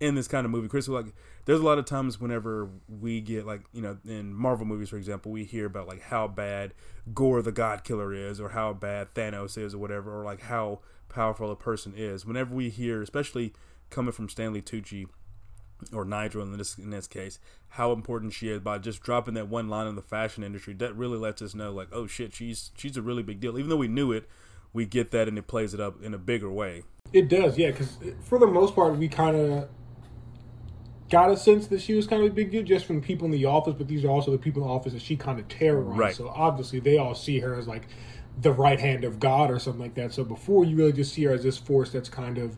in this kind of movie. Chris, like, there's a lot of times whenever we get like, you know, in Marvel movies, for example, we hear about like how bad Gorr the God Killer is, or how bad Thanos is, or whatever, or like how powerful a person is. Whenever we hear, especially coming from Stanley Tucci, or Nigel in this in this case, how important she is by just dropping that one line in the fashion industry. That really lets us know, like, oh shit, she's she's a really big deal. Even though we knew it, we get that and it plays it up in a bigger way. It does, yeah. Because for the most part, we kind of got a sense that she was kind of a big deal just from people in the office, but these are also the people in the office that she kind of terrorized. Right. So obviously, they all see her as like the right hand of God or something like that. So before you really just see her as this force that's kind of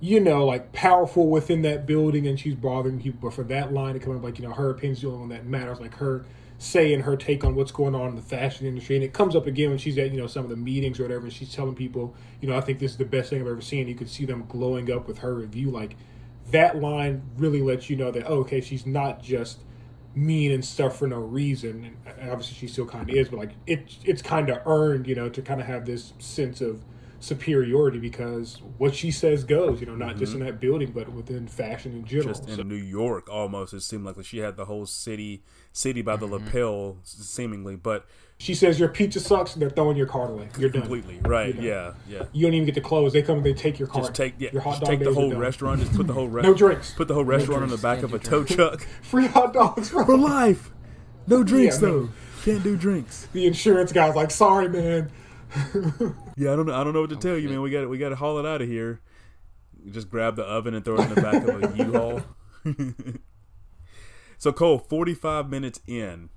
you know, like powerful within that building and she's bothering people. But for that line to come up, like, you know, her opinion's the only one that matters, like her saying her take on what's going on in the fashion industry. And it comes up again when she's at, you know, some of the meetings or whatever, and she's telling people, you know, I think this is the best thing I've ever seen. You could see them glowing up with her review. Like, that line really lets you know that, oh, okay, she's not just mean and stuff for no reason. And obviously, she still kind of is, but like, it, it's kind of earned, you know, to kind of have this sense of superiority because what she says goes. You know, not just in that building, but within fashion in general. Mm-hmm. just So- in New York almost. It seemed like she had the whole city city by the lapel seemingly, but she says your pizza sucks, and they're throwing your card away. You're done. completely right. done. Yeah, yeah. You don't even get to close. They come and they take your card. Just take yeah, your hot just dog take the whole restaurant. Just put the whole re- No drinks. Put the whole restaurant on the back can't of a tow truck Free hot dogs for life. No drinks Yeah, no. though. Can't do drinks. The insurance guy's like, sorry, man. Yeah, I don't know. I don't know what Oh, to tell you, man. We got we got to haul it out of here. Just grab the oven and throw it in the back of a U-Haul. so Cole, forty five minutes in,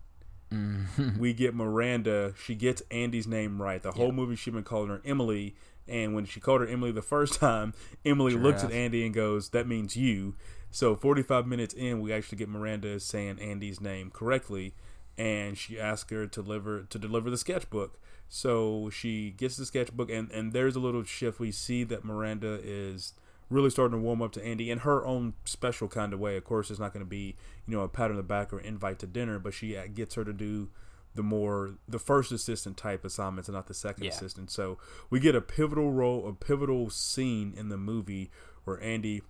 Mm-hmm. we get Miranda. She gets Andy's name right. The whole Yeah. movie she's been calling her Emily, and when she called her Emily the first time, Emily looks at Andy and goes, "That means you." So forty five minutes in, we actually get Miranda saying Andy's name correctly, and she asks her to deliver to deliver the sketchbook. So she gets the sketchbook, and and there's a little shift. We see that Miranda is really starting to warm up to Andy in her own special kind of way. Of course, it's not going to be you know a pat on the back or invite to dinner, but she uh, gets her to do the more the first assistant type assignments and not the second Yeah. assistant. So we get a pivotal role, a pivotal scene in the movie where Andy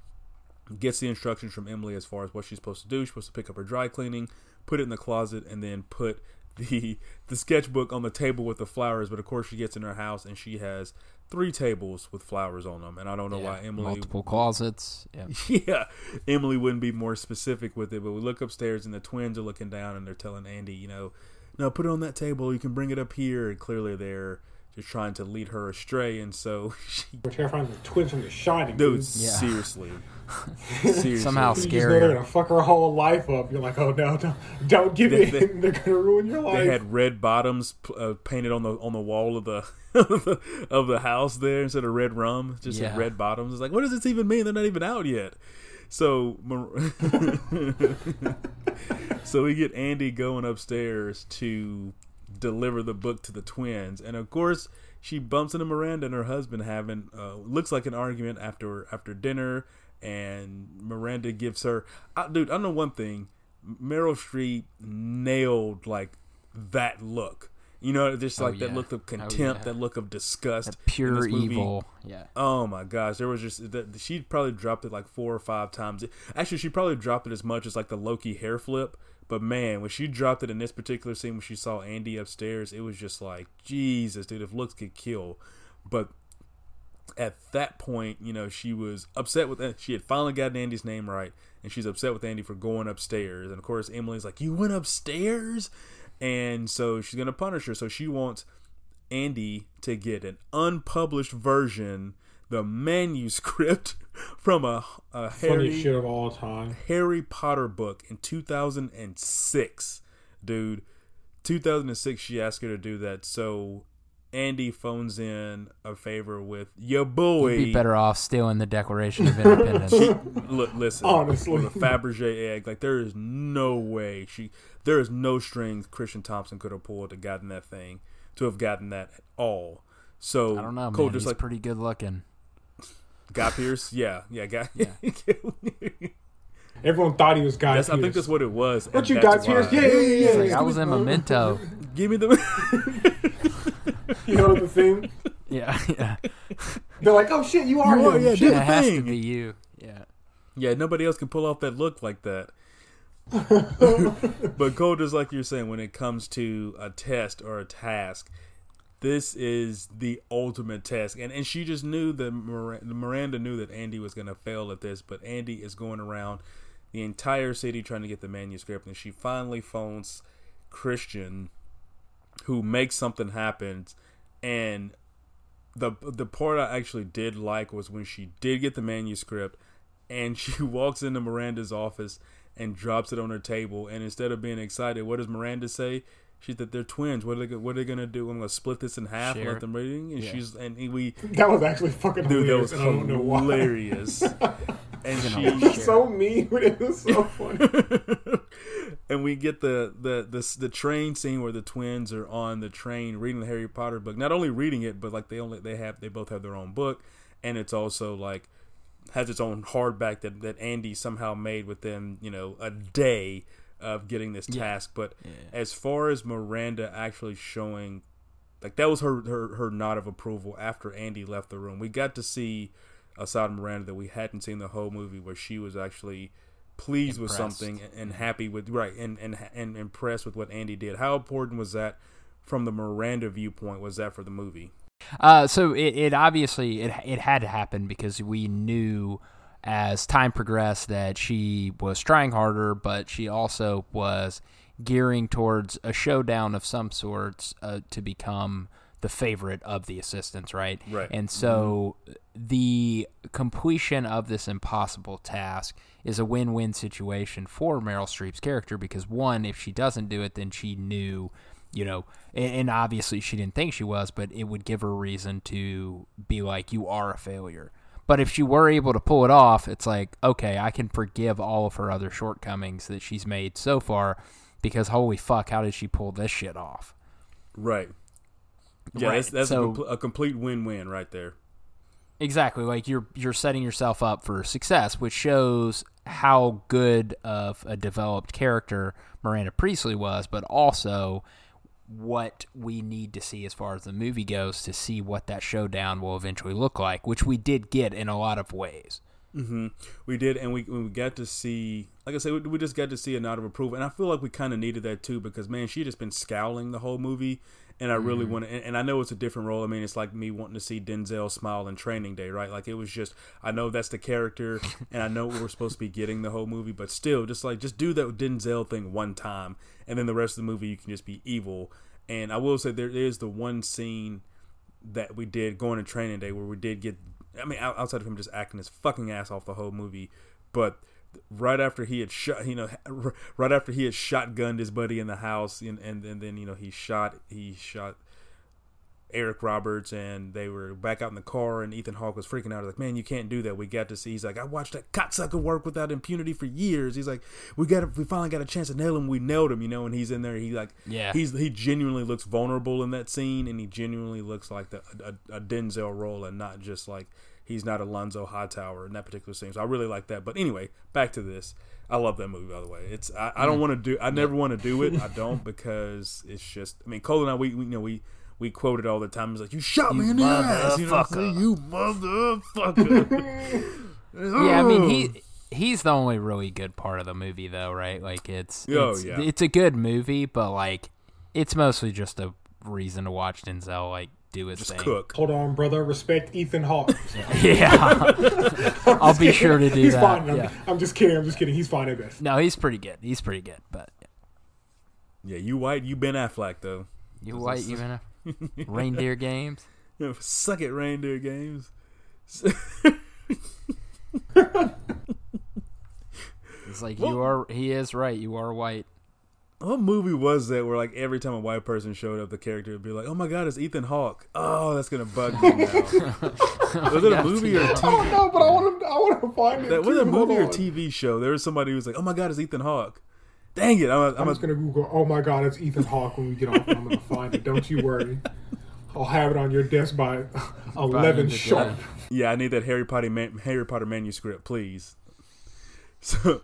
gets the instructions from Emily as far as what she's supposed to do. She's supposed to pick up her dry cleaning, put it in the closet, and then put the the sketchbook on the table with the flowers. But of course, she gets in her house and she has three tables with flowers on them. And I don't know why Emily multiple closets. Yeah. yeah, Emily wouldn't be more specific with it, but we look upstairs and the twins are looking down and they're telling Andy, you know, no, put it on that table. You can bring it up here. And clearly they're just trying to lead her astray, and so she, We're terrifying the twins from The Shining. dude, Dude. Yeah. seriously, seriously, Somehow You just know scary. they're gonna fuck her whole life up. You're like, oh no, don't, don't give They- in. they- are gonna ruin your life. they had red bottoms uh, painted on the on the wall of the of the house there instead of red rum, just Yeah. red bottoms. It's like, what does this even mean? They're not even out yet. So, so we get Andy going upstairs to deliver the book to the twins, and of course she bumps into Miranda and her husband having uh, looks like an argument after after dinner, and Miranda gives her, I, dude. I know one thing, Meryl Streep nailed like that look. You know, just Oh, like that look of Oh, contempt, yeah. that look of disgust, That pure evil. Yeah. Oh my gosh, there was just that she probably dropped it like four or five times. Actually, she probably dropped it as much as like the Loki hair flip. But man, when she dropped it in this particular scene, when she saw Andy upstairs, it was just like Jesus, dude. If looks could kill, but at that point, you know, she was upset with eh, she had finally gotten Andy's name right, and she's upset with Andy for going upstairs. And of course, Emily's like, "You went upstairs," and so she's gonna punish her. So she wants Andy to get an unpublished version, the manuscript from a, a Funny Harry shit of all time. Harry Potter book in 2006, dude. 2006, she asked her to do that. So Andy phones in a favor with your boy. You'd be better off stealing the Declaration of Independence. Look, listen, Honestly. with a Fabergé egg, like there is no way she, there is no strings Christian Thompson could have pulled to gotten that thing, to have gotten that at all. So I don't know, Cole, man. just He's like pretty good looking. Guy Pearce, yeah, yeah, Guy. Yeah. Everyone thought he was Guy that's, I think that's what it was. What you that's Guy Pearce? why- Yeah, yeah, yeah. Yeah. like, I was in Memento. Give me the. You know the thing? Yeah, yeah. They're like, oh shit, you are You are, yeah, Shit. do It the has to thing. be you. Yeah. Yeah, nobody else can pull off that look like that. but Cole, just like you're saying, when it comes to a test or a task, this is the ultimate test. And and she just knew that Miranda, Miranda knew that Andy was going to fail at this, but Andy is going around the entire city trying to get the manuscript, and she finally phones Christian, who makes something happen, and the the part I actually did like was when she did get the manuscript and she walks into Miranda's office and drops it on her table and instead of being excited, what does Miranda say? She said they're twins. What are they? What are they gonna do? I'm gonna split this in half and Share let them reading. And Yeah. she's and we That was actually fucking dude, that was I don't know why. hilarious. and You she It was so mean, but it was so funny. and we get the, the the the train scene where the twins are on the train reading the Harry Potter book. Not only reading it, but like they only they have they both have their own book, and it's also like has its own hardback that that Andy somehow made within you know a day of getting this Yeah. task. But Yeah. as far as Miranda actually showing like that was her her her nod of approval after Andy left the room. We got to see Assad Miranda that we hadn't seen the whole movie, where she was actually pleased Impressed. with something and happy with right and, and and impressed with what Andy did. How important was that from the Miranda viewpoint? Was that for the movie? Uh, so it, it obviously it it had to happen because we knew as time progressed that she was trying harder, but she also was gearing towards a showdown of some sorts uh, to become the favorite of the assistants, right? Right. And so the completion of this impossible task is a win-win situation for Meryl Streep's character because one, if she doesn't do it, then she knew, you know, and, and obviously she didn't think she was, but it would give her reason to be like, "You are a failure." But if she were able to pull it off, it's like, okay, I can forgive all of her other shortcomings that she's made so far because holy fuck, how did she pull this shit off? Right. Yeah, Right, that's, that's so- a, a complete win-win right there. Exactly, like you're you're setting yourself up for success, which shows how good of a developed character Miranda Priestly was, but also what we need to see as far as the movie goes to see what that showdown will eventually look like, which we did get in a lot of ways. hmm We did, and we we got to see, like I said, we, we just got to see a nod of approval, and I feel like we kind of needed that too because man, she just been scowling the whole movie, and I really mm-hmm. want to, and, and I know it's a different role. I mean, it's like me wanting to see Denzel smile in Training Day, right? Like it was just, I know that's the character, and I know we're supposed to be getting the whole movie, but still, just like just do that Denzel thing one time, and then the rest of the movie you can just be evil. And I will say there is the one scene that we did going to training day where we did get I mean outside of him just acting his fucking ass off the whole movie but right after he had shot you know right after he had shotgunned his buddy in the house and and, and then you know he shot he shot Eric Roberts and they were back out in the car and Ethan Hawke was freaking out. Like man you can't do that. We got to see he's like I watched that cocksucker work without impunity for years. He's like we got we finally got a chance to nail him. We nailed him you know and he's in there. He like Yeah. he's he genuinely looks vulnerable in that scene, and he genuinely looks like the, a, a Denzel role, and not just like he's not Alonzo Hightower in that particular scene. So I really like that. But anyway, back to this. I love that movie, by the way. It's I, I don't want to do. I never want to do it. I don't because it's just. I mean, Cole and I, we, we you know we. We quote it all the time. It's like you shot me in the ass, you know what I'm saying? You motherfucker. Yeah, I mean he he's the only really good part of the movie though, right? Like it's Oh, it's, yeah. it's a good movie, but like it's mostly just a reason to watch Denzel like do his just thing. cook. Hold on, brother. Respect Ethan Hawke. Yeah. I'll be sure to do He's that. fine. I'm, yeah. I'm just kidding. I'm just kidding. He's fine at best. No, he's pretty good. He's pretty good, but Yeah, you white, you Ben Affleck though. you white, you know, reindeer games. Suck it, reindeer games. It's like Well- you are. He is right. You are white. What movie was that where like every time a white person showed up, the character would be like, "Oh my god, it's Ethan Hawke." Oh, that's gonna bug me now. was it a movie or a I TV? I don't know, but I want to. I want to find it. That was too. a movie Hold or on. TV show. There was somebody who was like, "Oh my god, it's Ethan Hawke." Dang it! I'm, a, I'm I'm a, just gonna Google. Oh my God, it's Ethan Hawke. When we get off, I'm gonna find it. Don't you worry. I'll have it on your desk by eleven end of the sharp. yeah. I need that Harry Potter man, Harry Potter manuscript, please. So,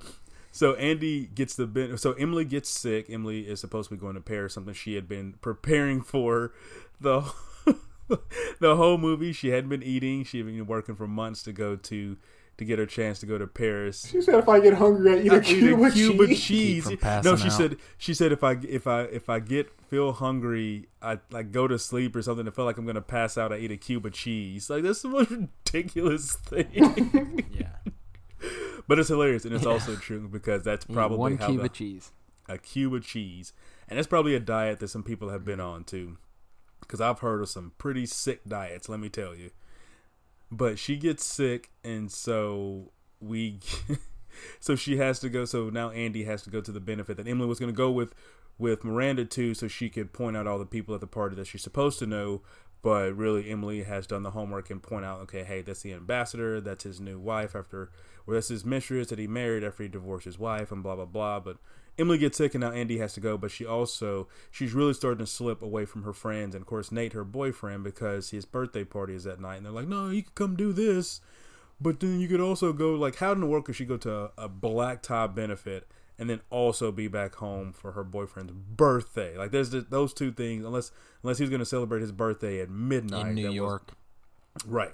so Andy gets the ben- so Emily gets sick. Emily is supposed to be going to Paris, something she had been preparing for the the whole movie. She hadn't been eating. She had been working for months to go to to get her chance to go to Paris. She said, "If I get hungry, I eat a Eat cube a of cube of cheese." cheese. Keep from No, she out. said she said if I if I if I get feel hungry, I like go to sleep or something. I feel like I'm gonna pass out. I eat a cube of cheese. Like that's the most ridiculous thing. Yeah. But it's hilarious and it's also true because that's probably one how cube of cheese. a cube of cheese, and that's probably a diet that some people have been on too. Because I've heard of some pretty sick diets, let me tell you. But she gets sick, and so we, so she has to go. So now Andy has to go to the benefit that Emily was going to go with, with Miranda too, so she could point out all the people at the party that she's supposed to know. But really, Emily has done the homework and point out, okay, hey, that's the ambassador, that's his new wife after, or that's his mistress that he married after he divorced his wife, and blah blah blah. But Emily gets sick, and now Andy has to go. But she also, she's really starting to slip away from her friends, and of course Nate, her boyfriend, because his birthday party is that night, and they're like, no, you can come do this, but then you could also go like, how in the world could she go to a, a black tie benefit and then also be back home for her boyfriend's birthday. Like there's the, those two things. Unless unless he's going to celebrate his birthday at midnight in New that was- York. right?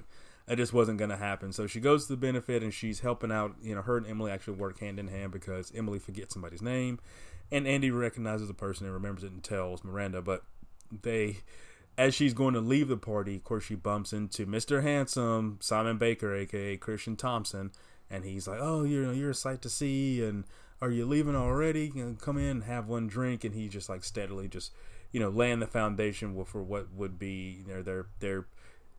That just wasn't going to happen. So she goes to the benefit and she's helping out. You know, her and Emily actually work hand in hand because Emily forgets somebody's name, and Andy recognizes the person and remembers it and tells Miranda. But they, as she's going to leave the party, of course, she bumps into Mr. Handsome, Simon Baker, aka Christian Thompson, and he's like, "Oh, you're you're a sight to see, and are you leaving already? You know, come in, have one drink." And he's just like steadily, just you know, laying the foundation for what would be know, their their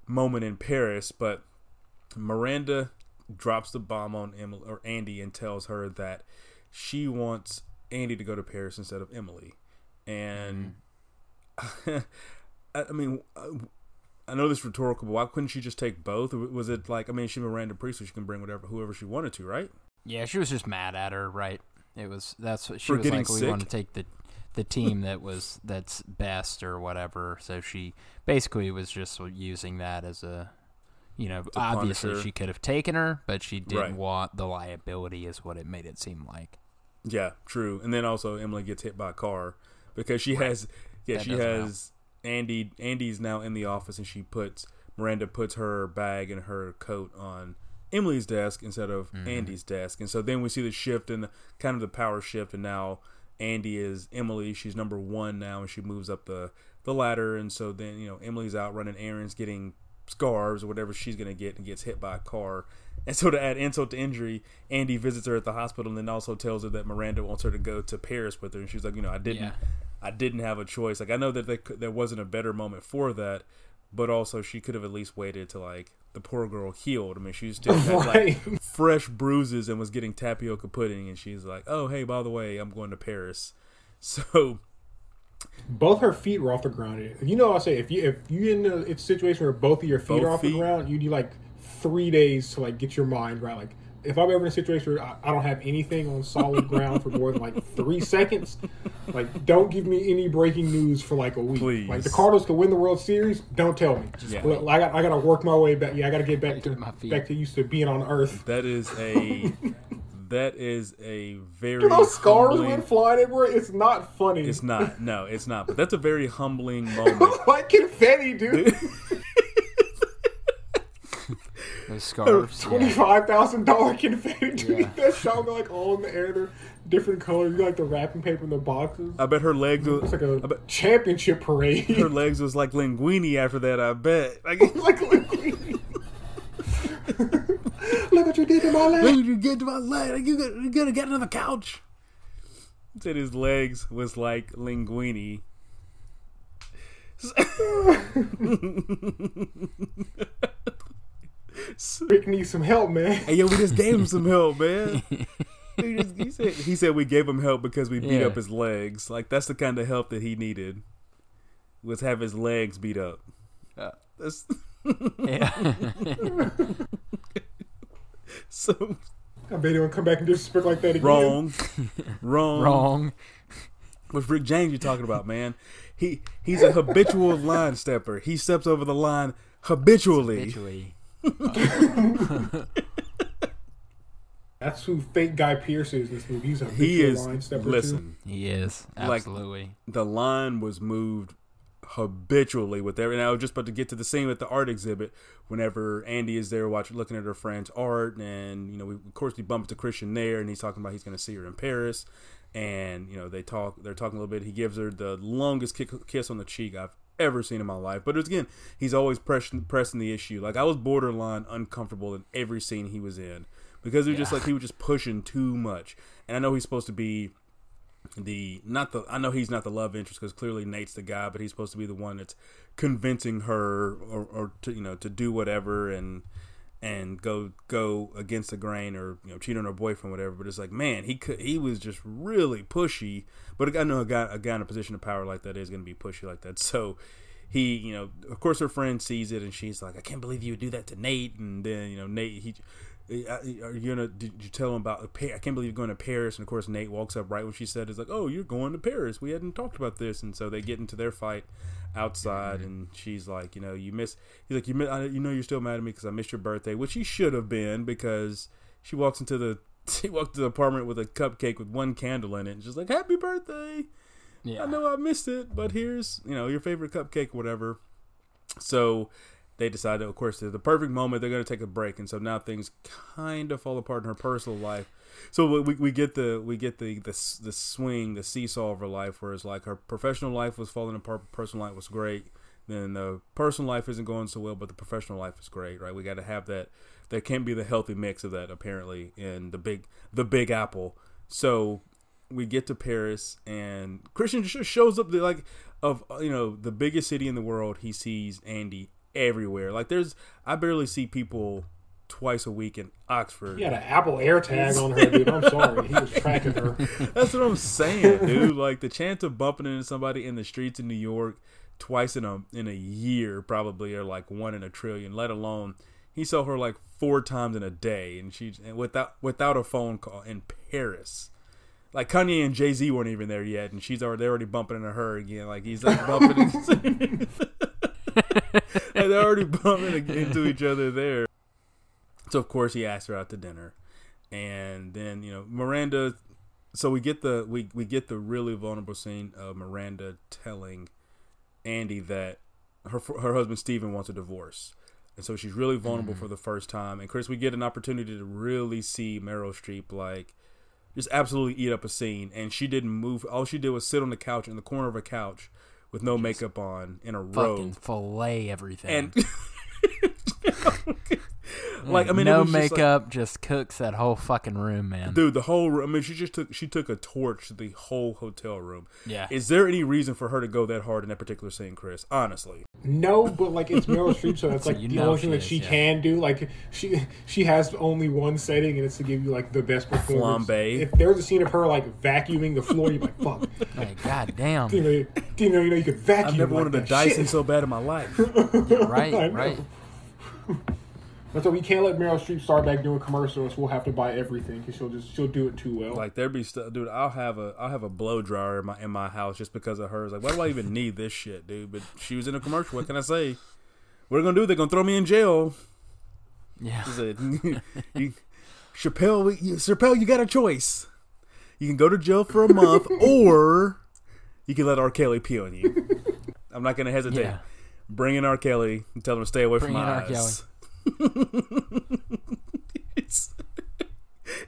moment in Paris. But Miranda drops the bomb on Emily or Andy and tells her that she wants Andy to go to Paris instead of Emily, and. Mm-hmm. I I mean, I know this is rhetorical, but why couldn't she just take both? Was it like, I mean, she Miranda Priestly, she can bring whatever, whoever she wanted to, right? Yeah, she was just mad at her, right? It was that's what she was like. We want to take the the team that was that's best or whatever. So she basically was just using that as a, you know, To obviously she could have taken her, but she didn't Right. want the liability, is what it made it seem like. Yeah, true. And then also Emily gets hit by a car because she has, yeah, That she has Andy. Andy's now in the office, and she puts Miranda puts her bag and her coat on Emily's desk instead of Mm-hmm. Andy's desk, and so then we see the shift and the, kind of the power shift, and now Andy is Emily. She's number one now, and she moves up the the ladder, and so then you know Emily's out running errands, getting scarves or whatever she's gonna get, and gets hit by a car. And so to add insult to injury, Andy visits her at the hospital and then also tells her that Miranda wants her to go to Paris with her. And she's like, you know, I didn't, Yeah. I didn't have a choice. Like I know that they, there wasn't a better moment for that, but also she could have at least waited till like the poor girl healed. I mean, she still had Right. like fresh bruises and was getting tapioca pudding, and she's like, oh hey, by the way, I'm going to Paris. So both her feet were off the ground. You know, I say if you if you in a, a situation where both of your feet Both are off feet? the ground, you need like three days to like get your mind right. Like if I'm ever in a situation where I, I don't have anything on solid ground for more than like three seconds, like don't give me any breaking news for like a week. Please. Like the Cardinals could win the World Series, don't tell me. Yeah. Well, I got I got to work my way back. Yeah, I got to get back to My feet. back to used to being on Earth. that is a that is a very Dude, those scars humbling- went flying everywhere. It's not funny. It's not. No, it's not. But that's a very humbling moment. like confetti, dude. Those oh, scarves. Twenty yeah. five thousand dollar confetti, dude. Yeah. That shot go like all in the air. They're different colors. You got, like the wrapping paper in the boxes. I bet her legs. It's Was, like I a bet championship parade. her legs was like linguini after that. I bet. Like, like linguini. Look what you did to my Look leg. what you get to my leg. Like, you got, you gotta get another couch. He said his legs was like linguini. Rick needs some help, man. Hey yo, we just gave him some help, man. he, just, he said he said we gave him help because we beat Yeah. up his legs. Like that's the kind of help that he needed. Was have his legs beat up. Uh, That's yeah. so I bet he won't come back and disrespect like that again. wrong, wrong, Wrong. What's Rick James you talking about, man? He he's a habitual line stepper. He steps over the line habitually. Habitually. That's who fake Guy Pearce is in this movie. He's a He is. line stepper too. Listen, He is Like- absolutely. the line was moved habitually with every. And I was just about to get to the scene at the art exhibit. Whenever Andy is there watching, looking at her friend's art, and you know, we, of course, we bump into Christian there, and he's talking about he's going to see her in Paris, and you know, they talk. They're talking a little bit. He gives her the longest kick, kiss on the cheek I've ever seen in my life. But it's, again, he's always pressing pressing the issue. Like I was borderline uncomfortable in every scene he was in because it was just like he was just pushing too much. And I know he's supposed to be the not the I know he's not the love interest because clearly Nate's the guy, but he's supposed to be the one that's convincing her or, or to you know to do whatever and and go go against the grain or you know cheat on her boyfriend whatever. But it's like man, he could he was just really pushy. But I know a guy a guy in a position of power like that is going to be pushy like that. So he you know of course her friend sees it and she's like I can't believe you would do that to Nate and then you know Nate he are you gonna? Did you tell him about? I can't believe you're going to Paris. And of course, Nate walks up right when she said, "Is like, oh, you're going to Paris. We hadn't talked about this." And so they get into their fight outside, mm-hmm. and she's like, you know, you miss. He's like, you, miss, I, you know, you're still mad at me because I missed your birthday, which he should have been because she walks into the she walked to the apartment with a cupcake with one candle in it, and she's like, "Happy birthday." Yeah. I know I missed it, but here's you know your favorite cupcake, whatever. So they decided, of course, the perfect moment. They're going to take a break, and so now things kind of fall apart in her personal life. So we, we get the we get the, the the swing, the seesaw of her life, where it's like her professional life was falling apart, personal life was great. Then the personal life isn't going so well, but the professional life is great, right? We got to have that. There can't be the healthy mix of that apparently in the big the Big Apple. So we get to Paris, and Christian just shows up. The, like of you know the biggest city in the world, he sees Andy everywhere. Like there's, I barely see people twice a week in Oxford. He had an Apple AirTag on her, dude. I'm sorry, he was tracking her. That's what I'm saying, dude. Like the chance of bumping into somebody in the streets in New York twice in a in a year probably are like one in a trillion. Let alone he saw her like four times in a day, and she and without without a phone call in Paris. Like Kanye and Jay Z weren't even there yet, and she's already they're already bumping into her again. Like he's like bumping into, like they're already bumping into each other there. So of course he asks her out to dinner, and then you know Miranda. So we get the we we get the really vulnerable scene of Miranda telling Andy that her her husband Steven wants a divorce. And so she's really vulnerable Mm-hmm. for the first time. And Chris, we get an opportunity to really see Meryl Streep like just absolutely eat up a scene. And she didn't move. All she did was sit on the couch in the corner of a couch with no makeup on in a Fucking robe. fillet everything. And like I mean, it no was just like- makeup, just cooks that whole fucking room, man. dude. The whole. room- I mean, she just took she took a torch to the whole hotel room. Yeah. Is there any reason for her to go that hard in that particular scene, Chris? Honestly, No, but like it's Meryl Streep, so that's So like you the know only she thing that is, she yeah. can do. Like she she has only one setting, and it's to give you like the best performance. Flambe. If there was a scene of her like vacuuming the floor, you'd be like, "Fuck." Like, god damn. Do you know, do you know, you know you could vacuum. I've never like wanted a. Dyson Shit. so bad in my life. right, I know. right. But so we can't let Meryl Streep start back doing commercials. We'll have to buy everything because she'll just she'll do it too well. Like there'd be stuff, dude. I'll have a I'll have a blow dryer in my in my house just because of her. It's like, why do I even need this shit, dude? But she was in a commercial. What can I say? What are they gonna do? They're gonna throw me in jail. Yeah. She said, you, Chappelle, you, Chappelle, you got a choice. You can go to jail for a month, or you can let R. Kelly pee on you. I'm not gonna hesitate. Yeah. Bring in R. Kelly and tell him to stay away Bring from in my R. eyes.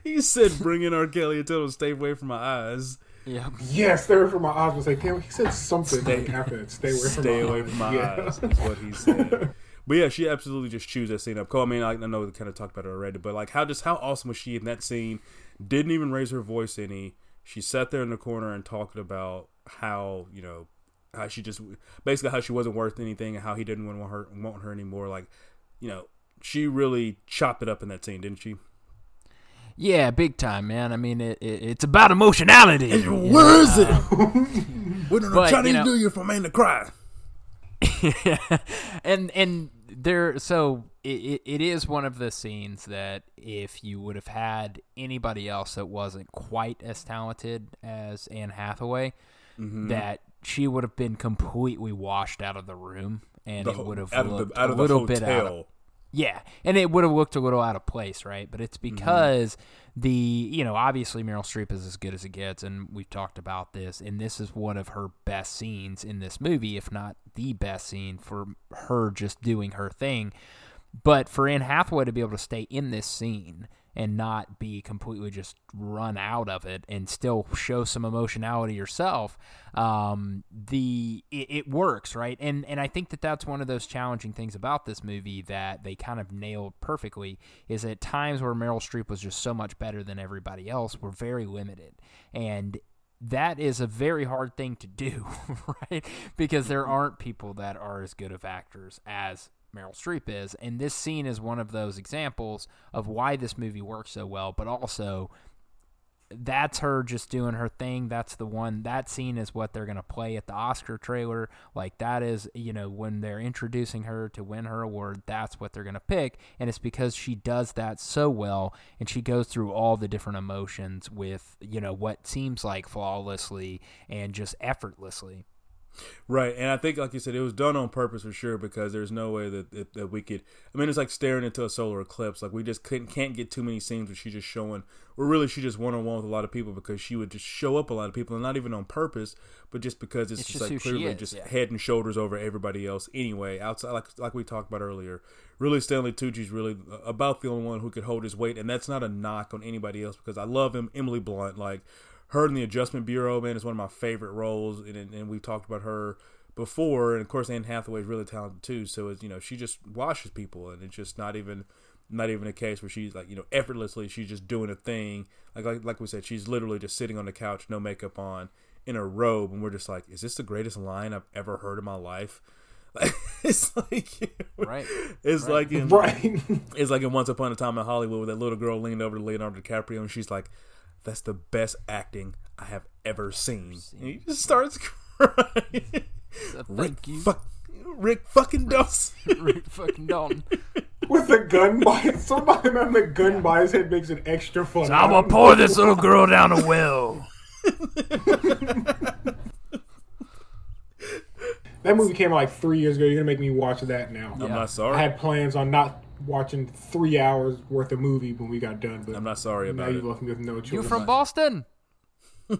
he said, "Bring in R. Kelly and tell him stay away from my eyes." Yeah. yes, stay away from my eyes. Was like, damn, he said something Stay- like after that. Stay away from Stay my away eyes. from my Yeah. eyes. Is what he said. But yeah, she absolutely just chews that scene up. Cole, I mean, I, I know we kind of talked about it already, but like, how just how awesome was she in that scene? Didn't even raise her voice any. She sat there in the corner and talked about how you know how she just basically how she wasn't worth anything and how he didn't want her want her anymore. Like, you know, she really chopped it up in that scene, didn't she? Yeah, big time, man. I mean, it, it, it's about emotionality. you know? Where is it? What am but, I trying you to know- do you for a man to cry? and and there so it, it, it is one of the scenes that if you would have had anybody else that wasn't quite as talented as Anne Hathaway, Mm-hmm. that she would have been completely washed out of the room, and The it would have out of looked the out a of the little bit out of, hotel. Yeah, and it would have looked a little out of place, right? But it's Mm-hmm. because the you know obviously Meryl Streep is as good as it gets, and we've talked about this, and this is one of her best scenes in this movie, if not the best scene for her just doing her thing. But for Anne Hathaway to be able to stay in this scene and not be completely just run out of it and still show some emotionality yourself, um, the it, it works, right? And and I think that that's one of those challenging things about this movie that they kind of nailed perfectly is at times where Meryl Streep was just so much better than everybody else, were very limited, and that is a very hard thing to do, right? Because there aren't people that are as good of actors as Meryl Streep is. And this scene is one of those examples of why this movie works so well, but also that's her just doing her thing. That's the one. That scene is what they're going to play at the Oscar trailer. Like, that is, you know, when they're introducing her to win her award, that's what they're going to pick. And it's because she does that so well and she goes through all the different emotions with, you know, what seems like flawlessly and just effortlessly. Right, and I think, like you said, it was done on purpose for sure because there's no way that, that, that we could. I mean, it's like staring into a solar eclipse. Like we just couldn't can't get too many scenes where she's just showing, or really she just one on one with a lot of people because she would just show up a lot of people, and not even on purpose, but just because it's, It's just, just like clearly just yeah. head and shoulders over everybody else. Anyway, outside like like we talked about earlier, really Stanley Tucci's really about the only one who could hold his weight, and that's not a knock on anybody else because I love him. Emily Blunt, like her in the Adjustment Bureau, man, is one of my favorite roles, and, and, and we've talked about her before, and of course Anne Hathaway is really talented too. So it's you know she just washes people, and it's just not even not even a case where she's like you know effortlessly she's just doing a thing like like like we said she's literally just sitting on the couch, no makeup on, in a robe, and we're just like, is this the greatest line I've ever heard in my life? Like it's like Right. It's like in Right. it's like in Once Upon a Time in Hollywood where that little girl leaned over to Leonardo DiCaprio and she's like, "That's the best acting I have ever seen." And he just starts crying. So Rick, thank you, fuck, Rick fucking Dawson. Rick fucking Dalton. With the gun by somebody man, the gun by his head makes it extra fun. I'm gonna pour this little girl down a well. That movie came out like three years ago. You're gonna make me watch that now. I'm Yeah. not sorry. I had plans on not watching three hours worth of movie when we got done, but I'm not sorry about now about you it. left me with no choice. You from Boston?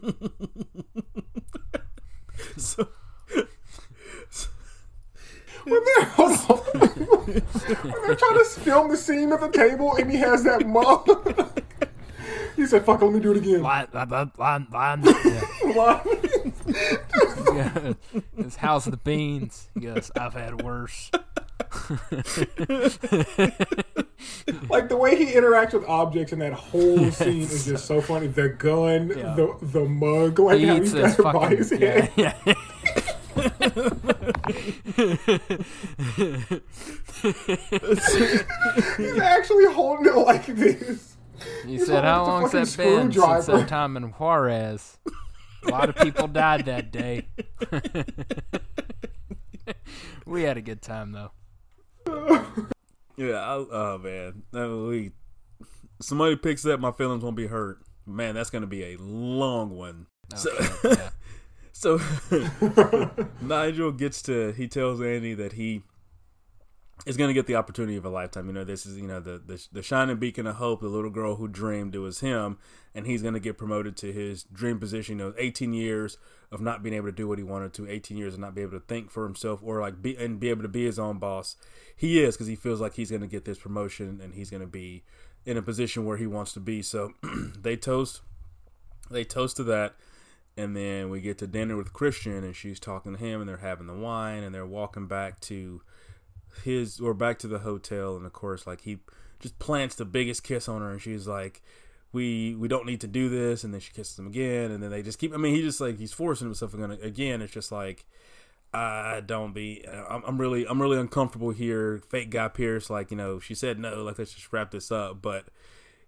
So, When they're, hold on. when they're trying to film the scene at the table and he has that mug. he said, fuck, let me do it again. Line, line, line, line. Yeah. yeah. It's House of the Beans. He goes, I've had worse. Like the way he interacts with objects in that whole scene is just so funny. The gun, Yeah. the the mug, like He how he's got it by his Yeah, head. yeah. He's actually holding it like this. He He's said, How long's that been since screwdriver." that time in Juarez? A lot of people died that day. we had a good time, though. yeah, I, oh man, no, we, somebody picks up, my feelings won't be hurt. Man, that's gonna be a long one. Oh, So- yeah. So Nigel gets to he tells Andy that he is going to get the opportunity of a lifetime. You know, this is you know the, the the shining beacon of hope, the little girl who dreamed it was him, and he's going to get promoted to his dream position. You know, 18 years of not being able to do what he wanted to, 18 years of not being able to think for himself or like be and be able to be his own boss. He is because he feels like he's going to get this promotion and he's going to be in a position where he wants to be. So they toast they toast to that and then we get to dinner with Christian and she's talking to him and they're having the wine and they're walking back to his or back to the hotel and of course like he just plants the biggest kiss on her and she's like we we don't need to do this and then she kisses him again and then they just keep I mean he just like he's forcing himself again it's just like I don't be I'm, I'm really I'm really uncomfortable here fake guy Pearce like you know she said no like let's just wrap this up but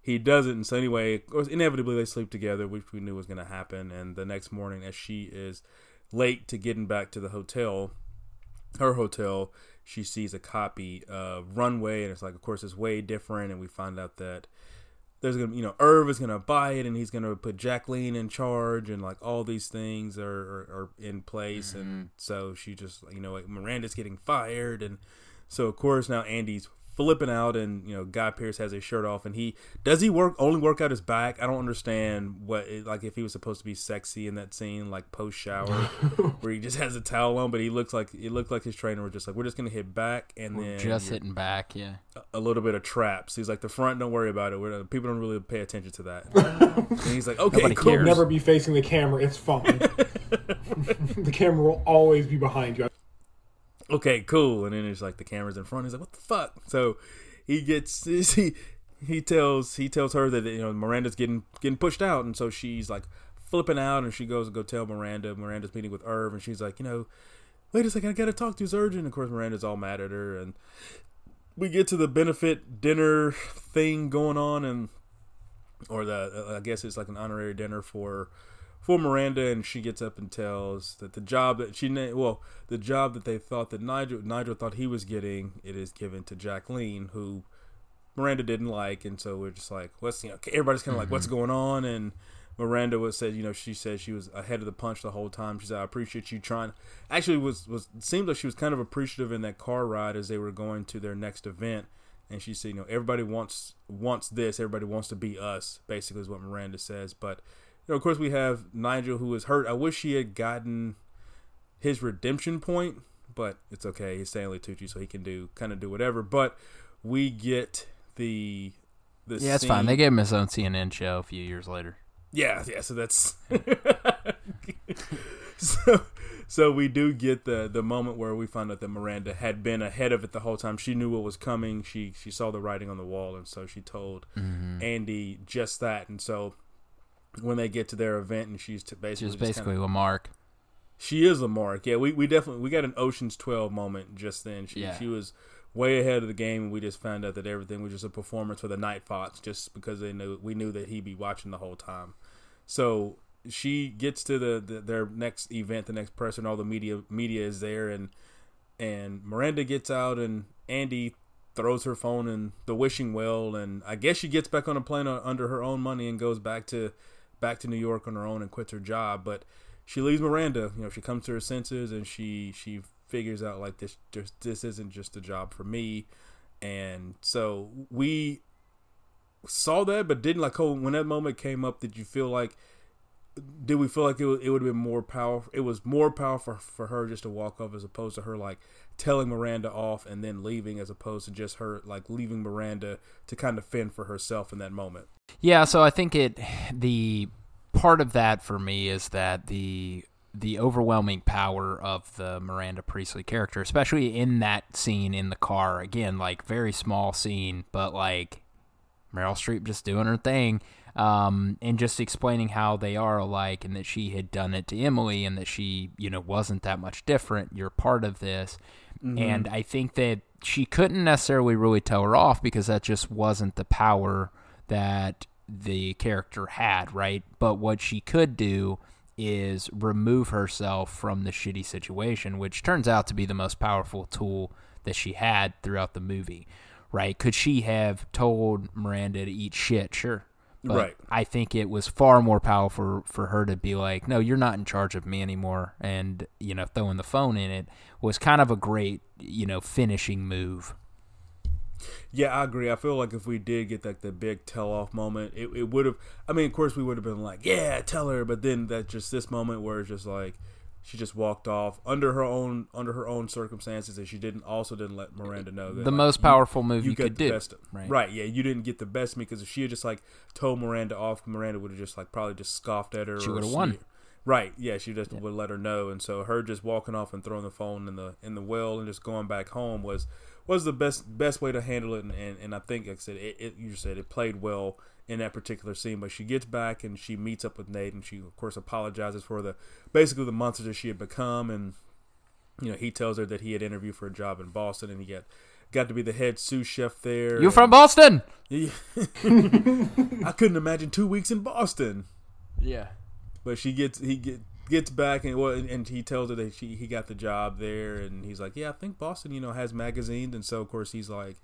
he doesn't. So anyway, of course, inevitably they sleep together, which we knew was going to happen. And the next morning, as she is late to getting back to the hotel, her hotel, she sees a copy of Runway, and it's like, of course, it's way different. And we find out that there's gonna, you know, Irv is gonna buy it, and he's gonna put Jacqueline in charge, and like all these things are are, are in place. And mm-hmm. so she just, you know, like Miranda's getting fired, and so of course now Andy's flipping out, and you know Guy Pearce has his shirt off, and he does he work only work out his back? I don't understand what it, like if he was supposed to be sexy in that scene, like post shower, where he just has a towel on, but he looks like it looked like his trainer was just like we're just gonna hit back, and then Just hitting back, yeah. a little bit of traps. He's like the front, don't worry about it. We're, people don't really pay attention to that. and he's like, okay, Nobody cool. cares. Never be facing the camera. It's fine. the camera will always be behind you. Okay, cool. And then it's like the camera's in front. He's like, what the fuck? So he gets he he tells he tells her that you know Miranda's getting getting pushed out, and so she's like flipping out, and she goes to go tell Miranda. Miranda's meeting with Irv, and she's like, you know, wait a second, I gotta talk to his urgent. Of course, Miranda's all mad at her, and we get to the benefit dinner thing going on, and or the I guess it's like an honorary dinner for for Miranda, and she gets up and tells that the job that she well the job that they thought that Nigel Nigel thought he was getting it is given to Jacqueline, who Miranda didn't like, and so we're just like, what's you know everybody's kind of like, what's mm-hmm. going on? And Miranda was said, you know, she said she was ahead of the punch the whole time. She said, "I appreciate you trying." Actually, was was seemed like she was kind of appreciative in that car ride as they were going to their next event. And she said, you know, everybody wants wants this. Everybody wants to be us. Basically, is what Miranda says. But know, of course, we have Nigel who is hurt. I wish he had gotten his redemption point, but it's okay. He's Stanley Tucci, so he can do kind of do whatever. But we get the the yeah, it's fine. They gave him his own CNN show a few years later. Yeah, yeah. So that's so. So we do get the the moment where we find out that Miranda had been ahead of it the whole time. She knew what was coming. She she saw the writing on the wall, and so she told mm-hmm. Andy just that. And so when they get to their event, and she's basically she's basically kinda, LeMarc. She is LeMarc. Yeah, we, we definitely we got an Ocean's Twelve moment just then. She yeah. she was way ahead of the game, and we just found out that everything was just a performance for the Night Fox, just because they knew we knew that he'd be watching the whole time. So she gets to the, the, their next event, the next person, all the media media is there, and and Miranda gets out, and Andy throws her phone in the wishing well, and I guess she gets back on a plane under her own money and goes back to back to New York on her own and quits her job, but she leaves Miranda. You know, she comes to her senses and she she figures out like this just this isn't just a job for me, and so we saw that, but didn't like. Oh, when that moment came up, did you feel like? Did we feel like it, it would have been more powerful? It was more powerful for her just to walk off as opposed to her like telling Miranda off and then leaving, as opposed to just her like leaving Miranda to kind of fend for herself in that moment. Yeah, so I think it the part of that for me is that the the overwhelming power of the Miranda Priestly character, especially in that scene in the car. Again, like very small scene, but like Meryl Streep just doing her thing. Um, and just explaining how they are alike and that she had done it to Emily and that she, you know, wasn't that much different. You're part of this. Mm-hmm. And I think that she couldn't necessarily really tell her off because that just wasn't the power that the character had, right? But what she could do is remove herself from the shitty situation, which turns out to be the most powerful tool that she had throughout the movie, right? Could she have told Miranda to eat shit? Sure. But right. I think it was far more powerful for her to be like, no, you're not in charge of me anymore. And, you know, throwing the phone in it was kind of a great, you know, finishing move. Yeah, I agree. I feel like if we did get like the big tell off moment, it, it would have. I mean, of course, we would have been like, yeah, tell her. But then that just this moment where it's just like she just walked off under her own under her own circumstances, and she didn't also didn't let Miranda know that the like, most powerful you, move you, you could do. Best, right. right? Yeah, you didn't get the best of me because if she had just like told Miranda off, Miranda would have just like probably just scoffed at her. She would have won. Right. Yeah, she just yeah. would let her know, and so her just walking off and throwing the phone in the in the well and just going back home was was the best best way to handle it, and, and, and I think like I said it, it, You said it played well in that particular scene, but she gets back and she meets up with Nate, and she of course apologizes for the basically the monster that she had become, and you know he tells her that he had interviewed for a job in Boston, and he got got to be the head sous chef there. You from Boston? I couldn't imagine two weeks in Boston. Yeah, but she gets he get gets back and well, and he tells her that she he got the job there, and he's like, yeah, I think Boston, you know, has magazines, and so of course he's like,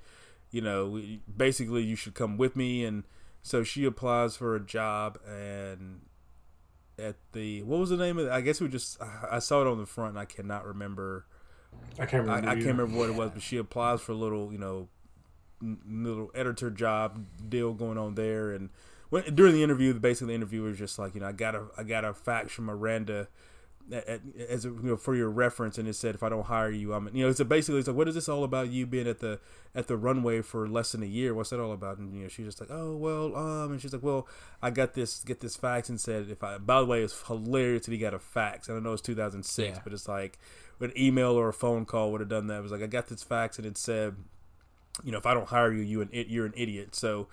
you know, basically you should come with me, and so she applies for a job, and at the what was the name of it? I guess we just I saw it on the front, and I cannot remember. I can't remember. I, I can't remember what it was, but she applies for a little, you know, little editor job deal going on there, and when, during the interview, basically the interviewer was just like, you know, I got a I got a fax from Miranda as you know, for your reference, and it said if I don't hire you, I'm you know, it's a, basically it's like what is this all about? You being at the at the runway for less than a year? What's that all about? And you know, she's just like, oh well, um, and she's like, well, I got this get this fax and said if I. By the way, it's hilarious that he got a fax. I don't know it's 2006, yeah. but it's like an email or a phone call would have done that. It was like I got this fax and it said, you know, if I don't hire you, you an you're an idiot. So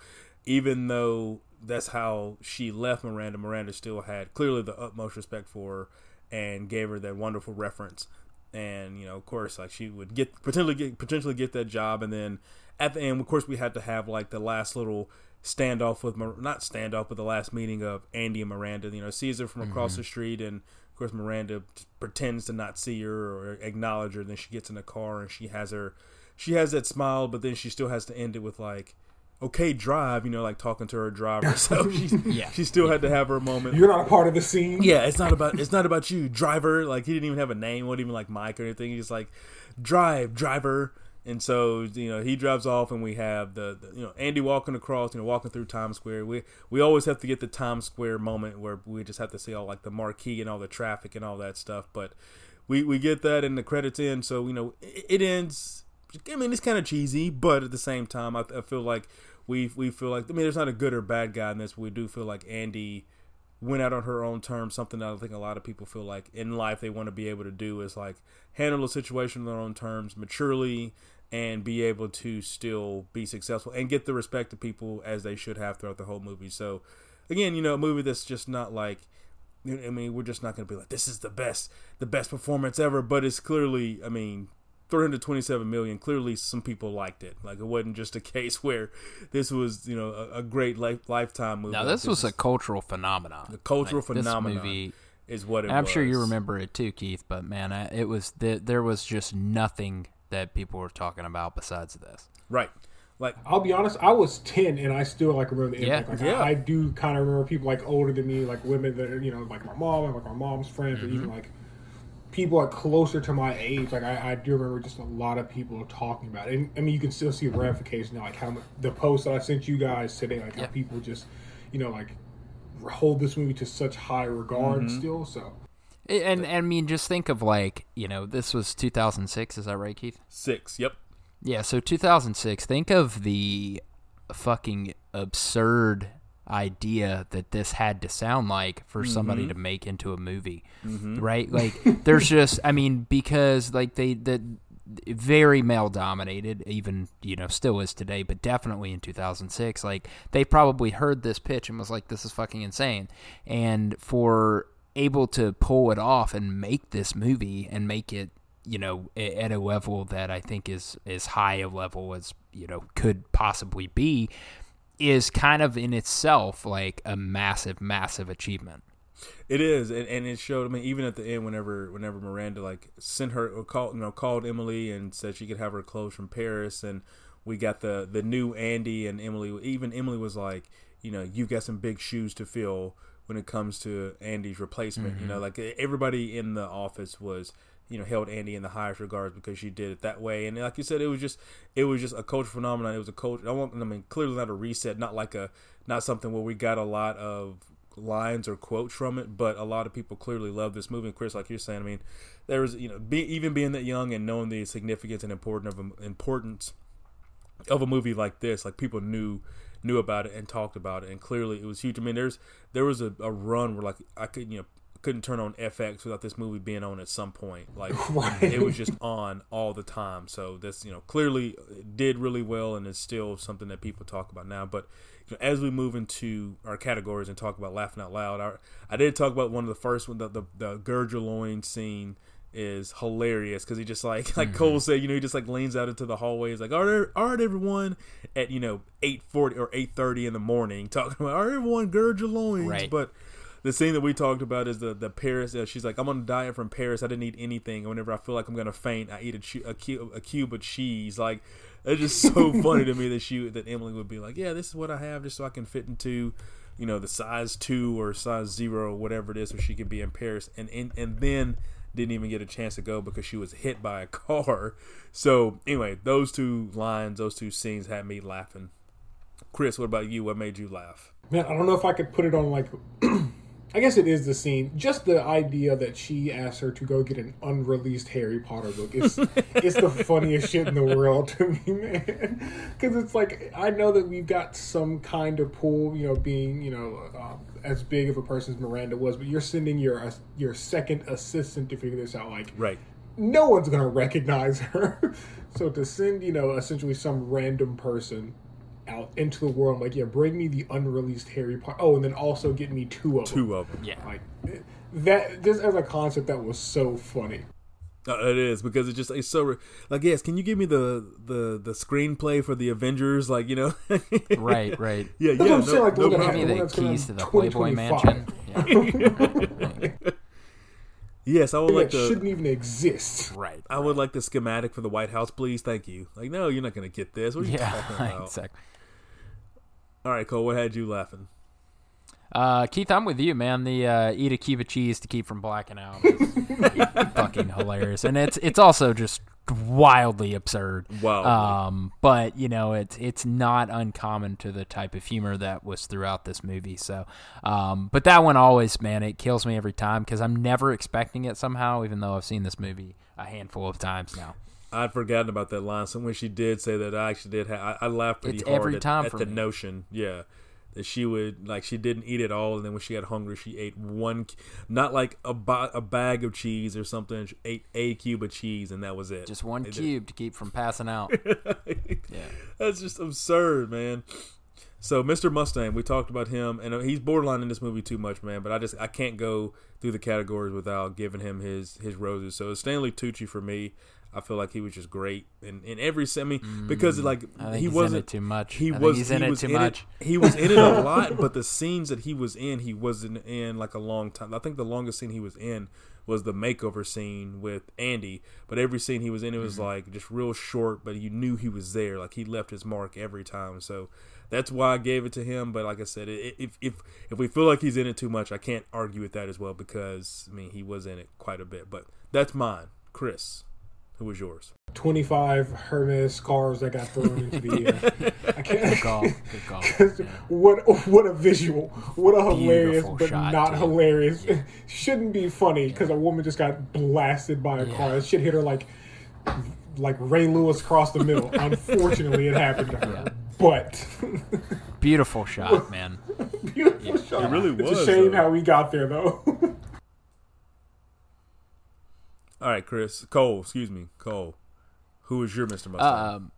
even though that's how she left Miranda. Miranda still had clearly the utmost respect for her and gave her that wonderful reference. And you know, of course, like she would get potentially get potentially get that job, and then at the end, of course, we had to have like the last little standoff with not standoff, but the last meeting of Andy and Miranda. You know, sees her from across mm-hmm. the street, and of course, Miranda pretends to not see her or acknowledge her. And Then she gets in the car and she has her, she has that smile, but then she still has to end it with like, okay, drive, you know, like talking to her driver. So she, Yeah. she still had to have her moment. You're not a part of the scene. Yeah, it's not about it's not about you, driver. Like he didn't even have a name, wasn't even like Mike or anything. He's like, drive, driver. And so you know he drives off, and we have the, the you know Andy walking across, you know walking through Times Square. We we always have to get the Times Square moment where we just have to see all like the marquee and all the traffic and all that stuff. But we we get that, and the credits end. So you know it, it ends. I mean, it's kind of cheesy, but at the same time, I, I feel like we we feel like I mean, there's not a good or bad guy in this. But we do feel like Andy went out on her own terms. Something that I think a lot of people feel like in life they want to be able to do is like handle a situation on their own terms, maturely, and be able to still be successful and get the respect of people as they should have throughout the whole movie. So, again, you know, a movie that's just not like. I mean, we're just not going to be like this is the best, the best performance ever. But it's clearly, I mean, 327 million. Clearly, some people liked it. Like it wasn't just a case where this was, you know, a, a great life, lifetime movie. Now Like, this was a cultural phenomenon. the cultural Like, this phenomenon movie- is what it I'm was. sure you remember it too, Keith. But man, I, it was th- there was just nothing that people were talking about besides this. right? Like I'll be honest, I was ten and I still like remember the Yeah, impact. Like yeah. I, I do kind of remember people like older than me, like women that are you know like my mom and like my mom's friends, and Mm-hmm. even like people are closer to my age. Like I, I do remember just a lot of people talking about it. And I mean, you can still see the ramification now, like how the post that I sent you guys today, like Yeah. how people just you know like hold this movie to such high regard Mm-hmm. still. So And, and I mean, just think of like you know, this was 2006. Is that right, Keith? six. Yep. Yeah. So 2006. Think of the fucking absurd idea that this had to sound like for somebody mm-hmm. to make into a movie, mm-hmm. right? Like, there's just, I mean, because like they the very male dominated, even you know still is today, but definitely in 2006. Like they probably heard this pitch and was like, "This is fucking insane," and for able to pull it off and make this movie and make it you know at a level that I think is as high a level as you know could possibly be is kind of in itself like a massive massive achievement. It is, and, and it showed. I mean, even at the end, whenever whenever Miranda like sent her or called, you know, called Emily and said she could have her clothes from Paris, and we got the the new Andy and Emily. Even Emily was like, you know, you've got some big shoes to fill when it comes to Andy's replacement. You know, mm-hmm. like everybody in the office was. You know, held Andy in the highest regards because she did it that way, and like you said, it was just, it was just a culture phenomenon. It was a culture. I want, I mean, clearly not a reset, not like a, not something where we got a lot of lines or quotes from it, but a lot of people clearly love this movie. And Chris, like you're saying, I mean, there was you know, be, even being that young and knowing the significance and important of a, importance of a movie like this, like people knew knew about it and talked about it, and clearly it was huge. I mean, there's there was a, a run where like I could you know couldn't turn on FX without this movie being on at some point. Like Right. it was just on all the time. So this you know clearly did really well, and it's still something that people talk about now. But you know, as we move into our categories and talk about laughing out loud, I, I did talk about one of the first one, the the, the Gurgeloin scene is hilarious because he just like like mm-hmm. Cole said, you know, he just like leans out into the hallway. He's like, "All right, all right, everyone," at you know eight forty or eight thirty in the morning, talking about, "All right, everyone, gird your loins." Right. But the scene that we talked about is the the Paris. Uh, she's like, "I'm on a diet from Paris. I didn't eat anything. And whenever I feel like I'm gonna faint, I eat a, a, cube, a cube of cheese." Like it's just so funny to me that she that Emily would be like, "Yeah, this is what I have, just so I can fit into." You know the size two or size zero, or whatever it is, so she could be in Paris, and and, and then didn't even get a chance to go because she was hit by a car. So anyway, those two lines, those two scenes had me laughing. Chris, what about you? What made you laugh? Man, I don't know if I could put it on like. I guess it is the scene. Just the idea that she asked her to go get an unreleased Harry Potter book. It's it's the funniest shit in the world to me, man. Because it's like I know that we've got some kind of pull, you know, being you know uh, as big of a person as Miranda was, but you're sending your uh, your second assistant to figure this out. Like Right. no one's gonna recognize her. so to send, you know, essentially some random person out into the world, like, yeah, bring me the unreleased Harry Potter. Oh, and then also get me two of them. Two of them. Yeah. Like that, just as a concept, that was so funny. Uh, it is because it's just it's so like yes. Can you give me the the the screenplay for the Avengers? Like you know. Right, right. yeah, That's yeah. what I'm saying, like, no look at Give that. me the keys to the Playboy 2025. Mansion. Yeah. yes, I would like that the. shouldn't even exist. Right. I would like the schematic for the White House, please. Thank you. Like, no, you're not going to get this. What are you Yeah, talking about? exactly. All right, Cole, what had you laughing? Uh, Keith, I'm with you, man. The uh, eat a cube of cheese to keep from blacking out is fucking hilarious, and it's it's also just wildly absurd. Wow. Um, but you know, it's it's not uncommon to the type of humor that was throughout this movie. So, um, but that one always, man, it kills me every time because I'm never expecting it somehow, even though I've seen this movie a handful of times now. I'd forgotten about that line. So when she did say that, I actually did. Ha- I, I laughed pretty It's hard every at, time at the me. notion. Yeah, that she would like she didn't eat it all, and then when she got hungry, she ate one, not like a, a bag of cheese or something. She ate a cube of cheese, and that was it. Just one It did- cube to keep from passing out. yeah. That's just absurd, man. So Mr. Mustang, we talked about him, and uh, he's borderline in this movie too much, man. But I just I can't go through the categories without giving him his his roses. So it's Stanley Tucci for me. I feel like he was just great in, in every semi because like Mm, I think he he's wasn't it too much. He I was he's in he it too in much. He was in it a lot, but the scenes that he was in, he wasn't in like a long time. I think the longest scene he was in was the makeover scene with Andy. But every scene he was in, it Mm-hmm. was like just real short, but you knew he was there. Like he left his mark every time. So that's why I gave it to him. But like I said, if if if we feel like he's in it too much, I can't argue with that as well because I mean he was in it quite a bit. But that's mine, Chris. Who was yours? 25 Hermes cars that got thrown into the air. I can't. call. Good call. Yeah. What what a visual! What a hilarious, but shot, not too. hilarious. Shouldn't be funny because a woman just got blasted by a car. That shit hit her like like Ray Lewis across the middle. Unfortunately, it happened to her. But Beautiful shot, man. beautiful shot. It really was. It's was, a shame though. how we got there, though. All right, Chris Cole. Excuse me, Cole. Who is your Mr. Mustang? Um,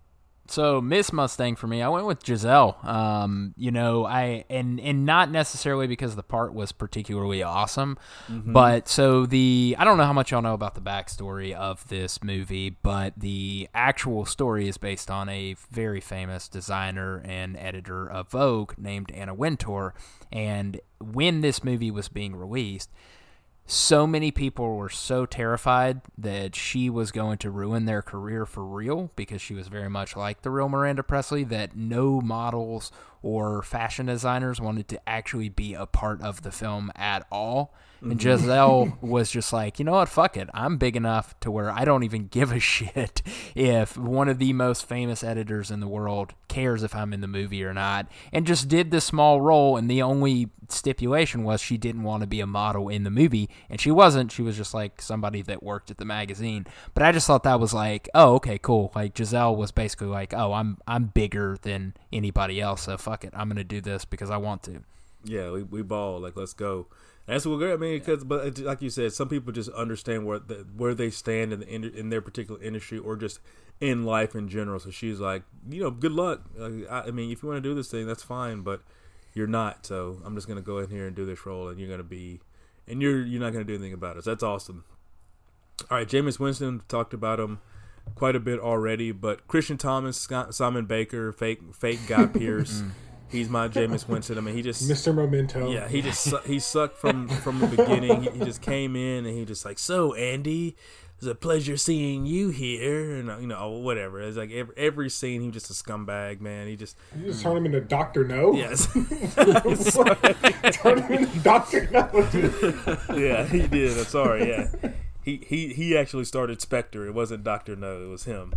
so Miss Mustang for me, I went with Gisele. Um, you know, I and and not necessarily because the part was particularly awesome, but so the I don't know how much y'all know about the backstory of this movie, but the actual story is based on a very famous designer and editor of Vogue named Anna Wintour, and when this movie was being released so many people were so terrified that she was going to ruin their career for real because she was very much like the real Miranda Priestly that no models or fashion designers wanted to actually be a part of the film at all. And mm-hmm. Gisele was just like, you know what, fuck it. I'm big enough to where I don't even give a shit if one of the most famous editors in the world cares if I'm in the movie or not. And just did this small role. And the only stipulation was she didn't want to be a model in the movie. And she wasn't. She was just like somebody that worked at the magazine. But I just thought that was like, oh, okay, cool. Like Gisele was basically like, oh, I'm I'm bigger than anybody else. So fuck it. I'm going to do this because I want to. Yeah, we, we ball like let's go. That's what we're. I mean, because but it- like you said, some people just understand where the, where they stand in the in, in their particular industry or just in life in general. So she's like, you know, good luck. Like, I, I mean, if you want to do this thing, that's fine, but you're not. So I'm just gonna go in here and do this role, and you're gonna be, and you're you're not gonna do anything about it. So that's awesome. All right, Jameis Winston talked about him quite a bit already, but Christian Thomas, Scott, Simon Baker, fake fake Guy Pearce. Mm. He's my Jameis Winston. I mean, he just Mr. Memento. yeah, he just he sucked from from the beginning. He, he just came in and he just like, so Andy, it's a pleasure seeing you here, and you know whatever. It's like every every scene, he was just a scumbag, man. He just You just turn him into Doctor No. yes, turn him into Doctor No. yeah, he did. I'm sorry, yeah. He he he actually started Spectre. It wasn't Doctor No. It was him.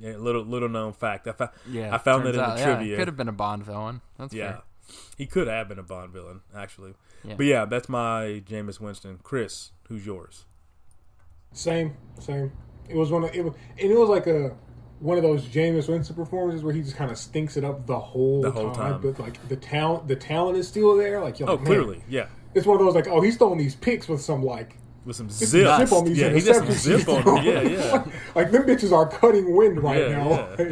Yeah, little little known fact. I found Yeah. I found that turns in out, the yeah, trivia. Could have been a Bond villain. That's Yeah, fair. he could have been a Bond villain actually. Yeah. But yeah, that's my Jameis Winston. Chris, who's yours? Same, same. It was one of it was, and it was like a one of those Jameis Winston performances where he just kind of stinks it up the whole, The whole time. but like the talent, the talent is still there. Like, you're Oh, like, clearly, yeah. it's one of those like, oh, he's throwing these picks with some like with some some zip. zip on these yeah, he got some zip on him. throwing. Yeah, yeah. like them bitches are cutting wind right Yeah, now. yeah.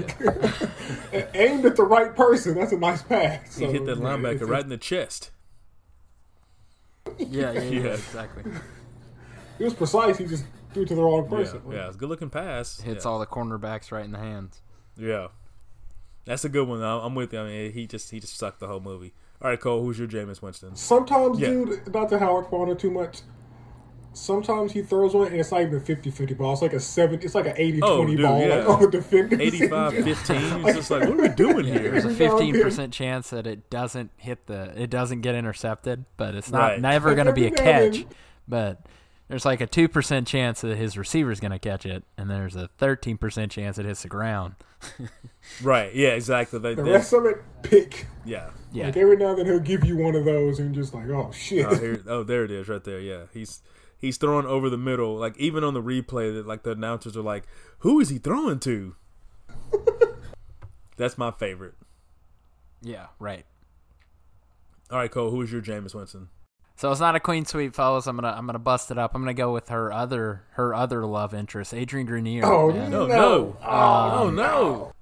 Like, aimed at the right person. That's a nice pass. He hit that yeah, linebacker it's- right in the chest. Yeah, yeah, yeah, Yeah. exactly. It was precise. He just threw it to the wrong Yeah, person. yeah, it's a good looking pass. Hits yeah. all the cornerbacks right in the hands. Yeah, that's a good one. I'm I'm with you. I mean, he just he just sucked the whole movie. All right, Cole, who's your Jameis Winston? Sometimes, Yeah. dude, not to Howard Quanah too much. Sometimes he throws one and it's not even a 50-50 ball. It's like a seven. It's like an 80-20 Oh, dude, ball yeah. like on the defender. 85 15. It's just like, what are we doing here? There's a Every now and fifteen then. percent chance that it doesn't hit the, it doesn't get intercepted, but it's not Right. never going to be a Every now and catch. then. But there's like a two percent chance that his receiver's going to catch it, and there's a thirteen percent chance it hits the ground. Right. Yeah, exactly. They, The rest of it, pick. yeah. Yeah, Like every now and then he'll give you one of those and just like, oh shit. Oh, here, oh, there it is, right there. Yeah, he's he's throwing over the middle. Like even on the replay, that like the announcers are like, "Who is he throwing to?" That's my favorite. yeah, right. All right, Cole. Who is your Jameis Winston? So it's not a queen sweep, fellas. I'm gonna I'm gonna bust it up. I'm gonna go with her other her other love interest, Adrian Grenier. Oh, man. No, No. no, Oh, oh no.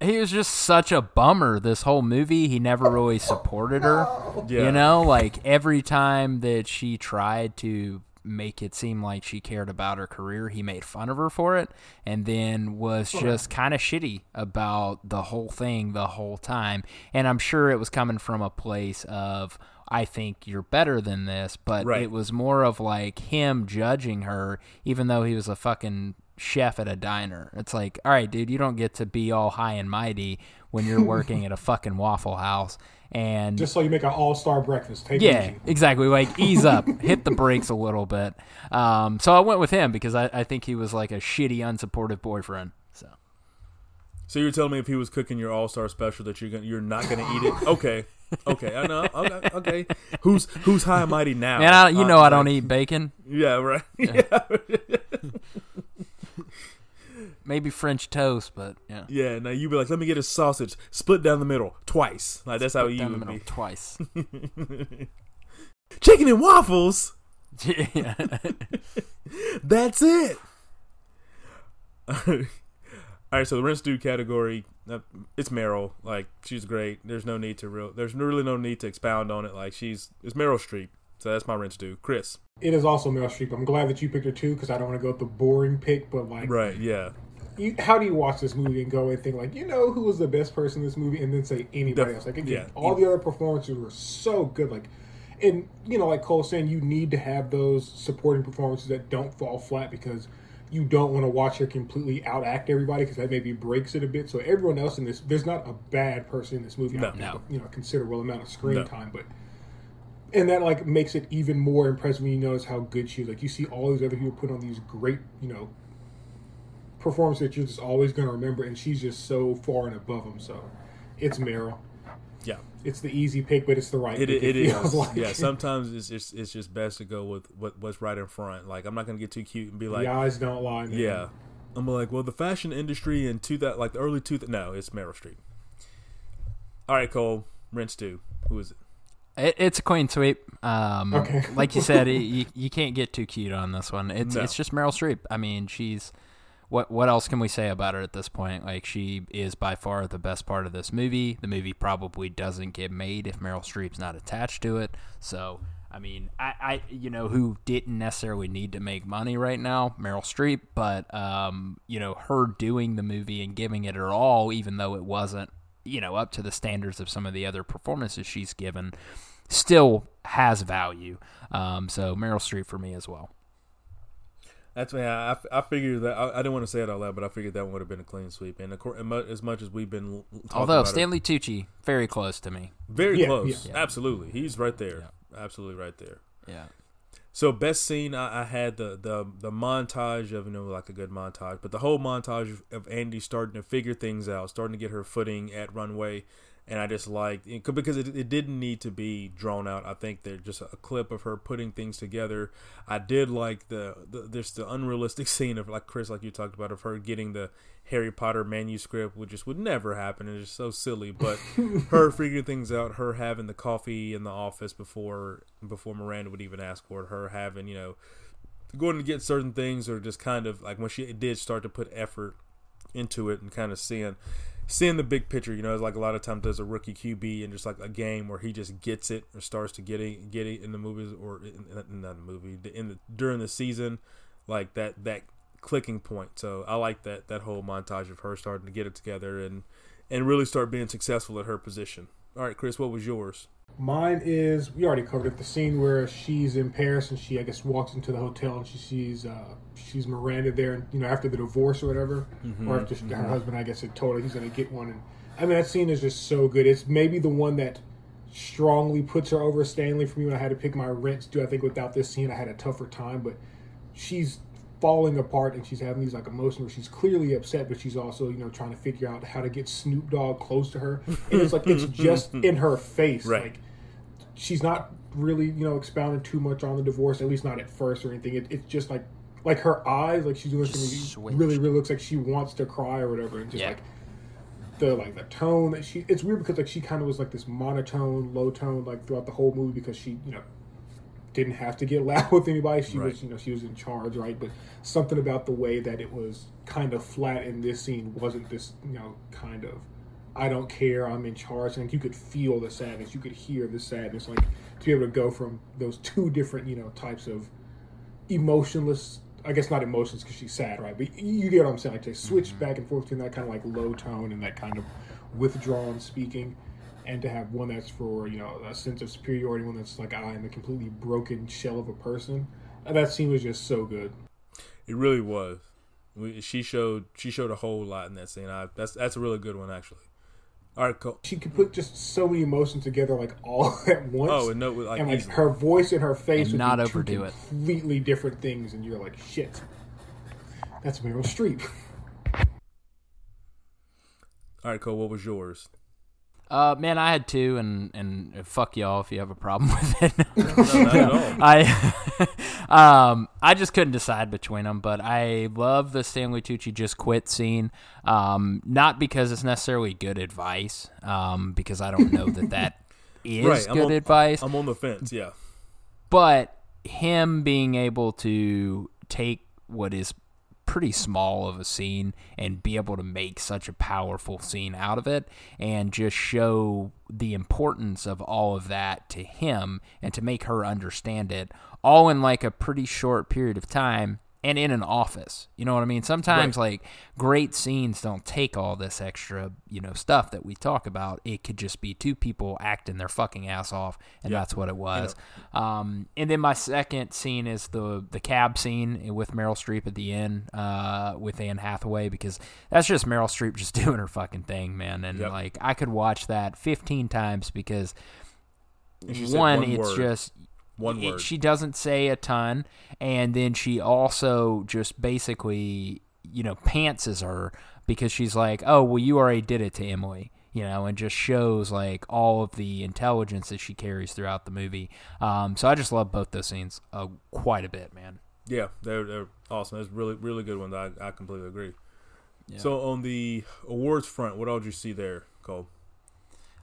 he was just such a bummer this whole movie. He never really supported her. Yeah, You know, like every time that she tried to make it seem like she cared about her career, he made fun of her for it and then was just kind of shitty about the whole thing the whole time. And I'm sure it was coming from a place of I think you're better than this, but Right. it was more of like him judging her even though he was a fucking chef at a diner. It's like, all right, dude, you don't get to be all high and mighty when you're working at a fucking Waffle House. And Just so you make an all-star breakfast. Take yeah, exactly. Like ease up, hit the brakes a little bit. Um, so I went with him because I, I think he was like a shitty, unsupportive boyfriend. So So you're telling me if he was cooking your All Star special that you're gonna, you're not gonna eat it? Okay, okay, I know. Okay, okay. Who's who's high and mighty now? and I, you Uh, know, I don't eat bacon. Yeah, right. Yeah. Maybe French toast, but yeah, yeah. Now you'd be like, let me get a sausage, split down the middle twice. Like that's how you down the would middle be. twice. Chicken and waffles. yeah. That's it. All right, so the rinse due category, uh, it's Meryl. Like she's great. There's no need to real. There's really no need to expound on it. Like she's it's Meryl Streep. So that's my rinse due. Chris. It is also Meryl Streep. I'm glad that you picked her too because I don't want to go with the boring pick, but like, Right. Yeah. You, how do you watch this movie and go and think like, you know, who was the best person in this movie, and then say anybody Def- else? Like, again, yeah. all the other performances were so good. Like, and you know, like Cole saying, you need to have those supporting performances that don't fall flat because you don't want to watch her completely outact everybody because that maybe breaks it a bit. So everyone else in this, there's not a bad person in this movie. No. No. you know, a considerable amount of screen No. time, but and that like makes it even more impressive when you notice how good she is. Like you see all these other people put on these great, you know, performances that you're just always going to remember, and she's just so far and above them. So it's Meryl. Yeah. It's the easy pick, but it's the right. It, pick, it feels is. like. Yeah. Sometimes it's just it's just best to go with what what's right in front. Like I'm not gonna get too cute and be like, the eyes don't lie. Man. yeah. I'm like, well, the fashion industry in two that like the early two. No, it's Meryl Streep. All right, Cole. Rinse due. Who is it? It, it's a queen sweep. Um, Okay. like you said, it, you you can't get too cute on this one. It's No. it's just Meryl Streep. I mean, she's what what else can we say about her at this point? Like she is by far the best part of this movie. The movie probably doesn't get made if Meryl Streep's not attached to it. So. I mean, I, I, you know, who didn't necessarily need to make money right now, Meryl Streep, but, um, you know, her doing the movie and giving it her all, even though it wasn't, you know, up to the standards of some of the other performances she's given, still has value. Um, so Meryl Streep for me as well. That's yeah. I, I figured that I, I didn't want to say it out loud, but I figured that one would have been a clean sweep. And of course, as much as we've been talking Although about it, Stanley Tucci, very close to me. very Yeah, close, yeah. absolutely, he's right there, absolutely right there. Yeah. So best scene, I, I had the, the the montage of you know like a good montage, but the whole montage of, of Andy starting to figure things out, starting to get her footing at runway, and I just liked it, because it, it didn't need to be drawn out. I think they're just a clip of her putting things together. I did like the, the there's the unrealistic scene of like Chris, like you talked about, of her getting the Harry Potter manuscript, which just would never happen. It's just so silly, but her figuring things out, her having the coffee in the office before before Miranda would even ask for it, her having you know going to get certain things, or just kind of like when she did start to put effort into it and kind of seeing seeing the big picture. You know, it's like a lot of times there's a rookie QB and just like a game where he just gets it or starts to get it get it in the movies or in, in, not the movie in the during the season, like that that clicking point. So I like that that whole montage of her starting to get it together and and really start being successful at her position. All right, Chris, what was yours? Mine is we already covered it. The scene where she's in Paris and she, I guess, walks into the hotel and she sees uh, she's Miranda there, and you know after the divorce or whatever, Mm-hmm. or after she, her husband, I guess, had told her he's going to get one. And I mean that scene is just so good. It's maybe the one that strongly puts her over Stanley for me when I had to pick my rents. Do I think without this scene I had a tougher time? But she's falling apart and she's having these like emotions where she's clearly upset, but she's also you know trying to figure out how to get Snoop Dogg close to her, and it's like it's just in her face, Right. like she's not really you know expounding too much on the divorce at least not at first or anything. It, it's just like like her eyes like she's doing Just something really really looks like she wants to cry or whatever. And just Yeah. like the like the tone that she it's weird because like she kind of was like this monotone low tone like throughout the whole movie because she you know didn't have to get loud with anybody she Right. was you know she was in charge right but something about the way that it was kind of flat in this scene wasn't this you know kind of I don't care, I'm in charge. And you could feel the sadness, you could hear the sadness, like to be able to go from those two different, you know, types of emotionless. I guess not emotions because she's sad, right? But you get what I'm saying. Like they switch mm-hmm. back and forth between that kind of like low tone and that kind of withdrawn speaking, and to have one that's for you know a sense of superiority, one that's like I am a completely broken shell of a person. And that scene was just so good. It really was. We, she showed she showed a whole lot in that scene. I, that's that's a really good one actually. All right, cool. She could put just so many emotions together, like all at once. Oh, and no, like, and like her voice and her face And would not be overdo two it. completely different things, and you're like, shit, that's Meryl Streep. All right, Cole. What was yours? Uh, man, I had two, and and fuck y'all if you have a problem with it. No, not at all. I, um, I just couldn't decide between them, but I love the Stanley Tucci just quit scene. Um, not because it's necessarily good advice, um, because I don't know that that is Right, I'm good on- advice. I'm on the fence. Yeah. but him being able to take what is pretty small of a scene and be able to make such a powerful scene out of it and just show the importance of all of that to him and to make her understand it all in like a pretty short period of time and in an office. You know what I mean? Sometimes like great scenes don't take all this extra, you know, stuff that we talk about. It could just be two people acting their fucking ass off and that's what it was. Um, and then my second scene is the the cab scene with Meryl Streep at the end uh, with Anne Hathaway because that's just Meryl Streep just doing her fucking thing, man. And Yep. like I could watch that 15 times because one, one it's word. just One word. she doesn't say a ton, and then she also just basically, you know, pantses her because she's like, "Oh, well, you already did it to Emily." You know, and just shows like all of the intelligence that she carries throughout the movie. Um, so I just love both those scenes uh, quite a bit, man. Yeah, they're they're awesome. That's really really good ones. I I completely agree. Yeah. So on the awards front, what all did you see there, Cole?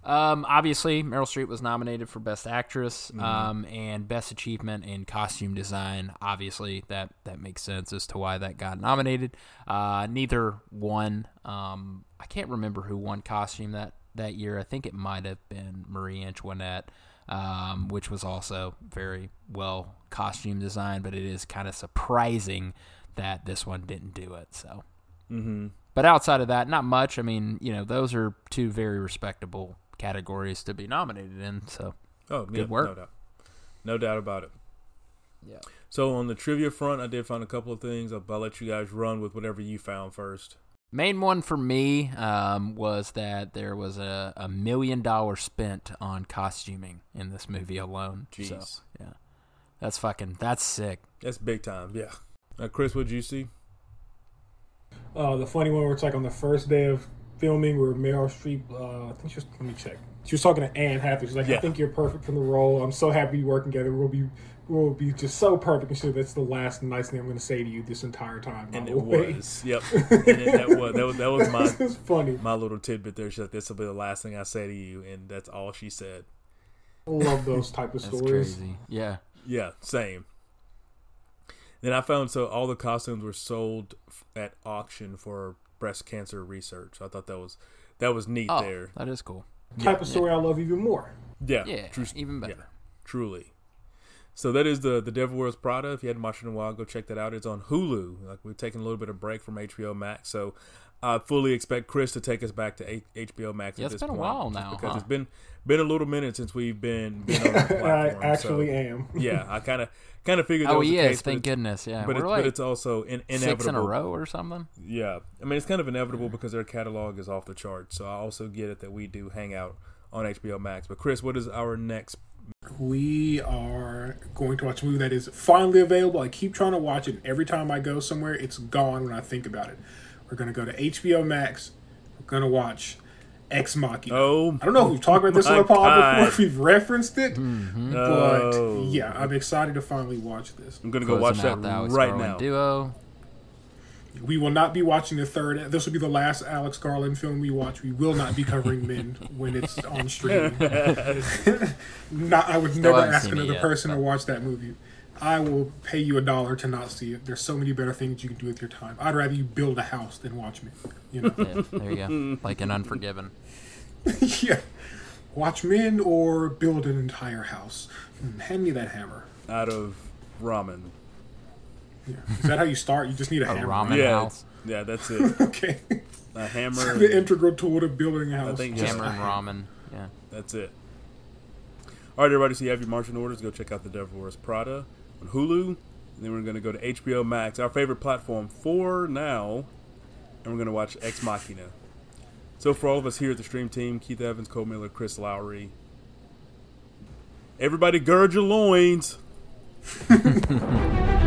Um, obviously, Meryl Streep was nominated for Best Actress Mm-hmm. um, and Best Achievement in Costume Design. Obviously, that that makes sense as to why that got nominated. Uh, neither won. Um, I can't remember who won costume that that year. I think it might have been Marie Antoinette, um, which was also very well costume designed. But it is kind of surprising that this one didn't do it. So. Mm-hmm. But outside of that, not much. I mean, you know, those are two very respectable categories to be nominated in. So, Oh, Good yeah, work. No doubt, no doubt about it. yeah. So on the trivia front, I did find a couple of things. I'll, I'll let you guys run with whatever you found first. Main one for me um, was that there was a, a million dollars spent on costuming in this movie alone. So, Jeez. yeah. That's fucking, that's sick. That's big time. Yeah. Uh, Chris, what did you see? Uh, the funny one where it's like on the first day of filming where Meryl Streep, uh, I think she was, let me check. She was talking to Anne Hathaway. She's like, Yeah. I think you're perfect for the role. I'm so happy to be working together. We'll be, we'll be just so perfect. And she said, that's the last nice thing I'm going to say to you this entire time. And it way." was. Yep. and it, that was that was that was my this is funny. my little tidbit there. She's like, "This will be the last thing I say to you," and that's all she said. I love those type of That's stories. crazy. Yeah. Yeah, same. Then I found so all the costumes were sold at auction for breast cancer research. I thought that was that was neat Oh, there. that is cool. Type of story I love even more. Yeah, Yeah. true- even better. yeah, truly. So that is the the Devil Wears Prada. If you hadn't watched it in a while, go check that out. It's on Hulu. Like we're taking a little bit of break from HBO Max, so I fully expect Chris to take us back to HBO Max. Yeah, at it's this been a while now, because huh? it's been been a little minute since we've been, been on the I actually so, am. yeah, I kind of kind of figured. That Oh, was he the case, Thank goodness. Yeah, But, we're it's, like but it's also in, inevitable. six in a row or something. Yeah, I mean it's kind of inevitable because their catalog is off the charts. So I also get it that we do hang out on HBO Max. But Chris, what is our next? We are going to watch a movie that is finally available. I keep trying to watch it. Every time I go somewhere, it's gone when I think about it. We're going to go to HBO Max. We're going to watch Ex Machina. Oh, I don't know if we've talked about this on the pod God. before, if we've referenced it, mm-hmm. but no. yeah, I'm excited to finally watch this. I'm gonna go watch Closing that out the Alex right Garland now. Duo. We will not be watching the third. This will be the last Alex Garland film we watch. We will not be covering Men when it's on stream. not, I would Still never ask another yet, person to watch that movie. I will pay you a dollar to not see it. There's so many better things you can do with your time. I'd rather you build a house than watch me. You know, Yeah, there you go. Like an Unforgiven. yeah. Watch Men or build an entire house. Hmm, hand me that hammer. Out of ramen. Yeah. Is that how you start? You just need a, A hammer. ramen yeah, house. yeah, that's it. Okay. A hammer. the integral tool to building a house. think Hammer and ramen. Yeah. That's it. All right, everybody. So you have your marching orders. Go check out the Devil Wears Prada Hulu. And then we're going to go to HBO Max, our favorite platform for now, and we're going to watch Ex Machina. So for all of us here at the stream team, Keith Evans, Cole Miller, Chris Lowry, everybody gird your loins.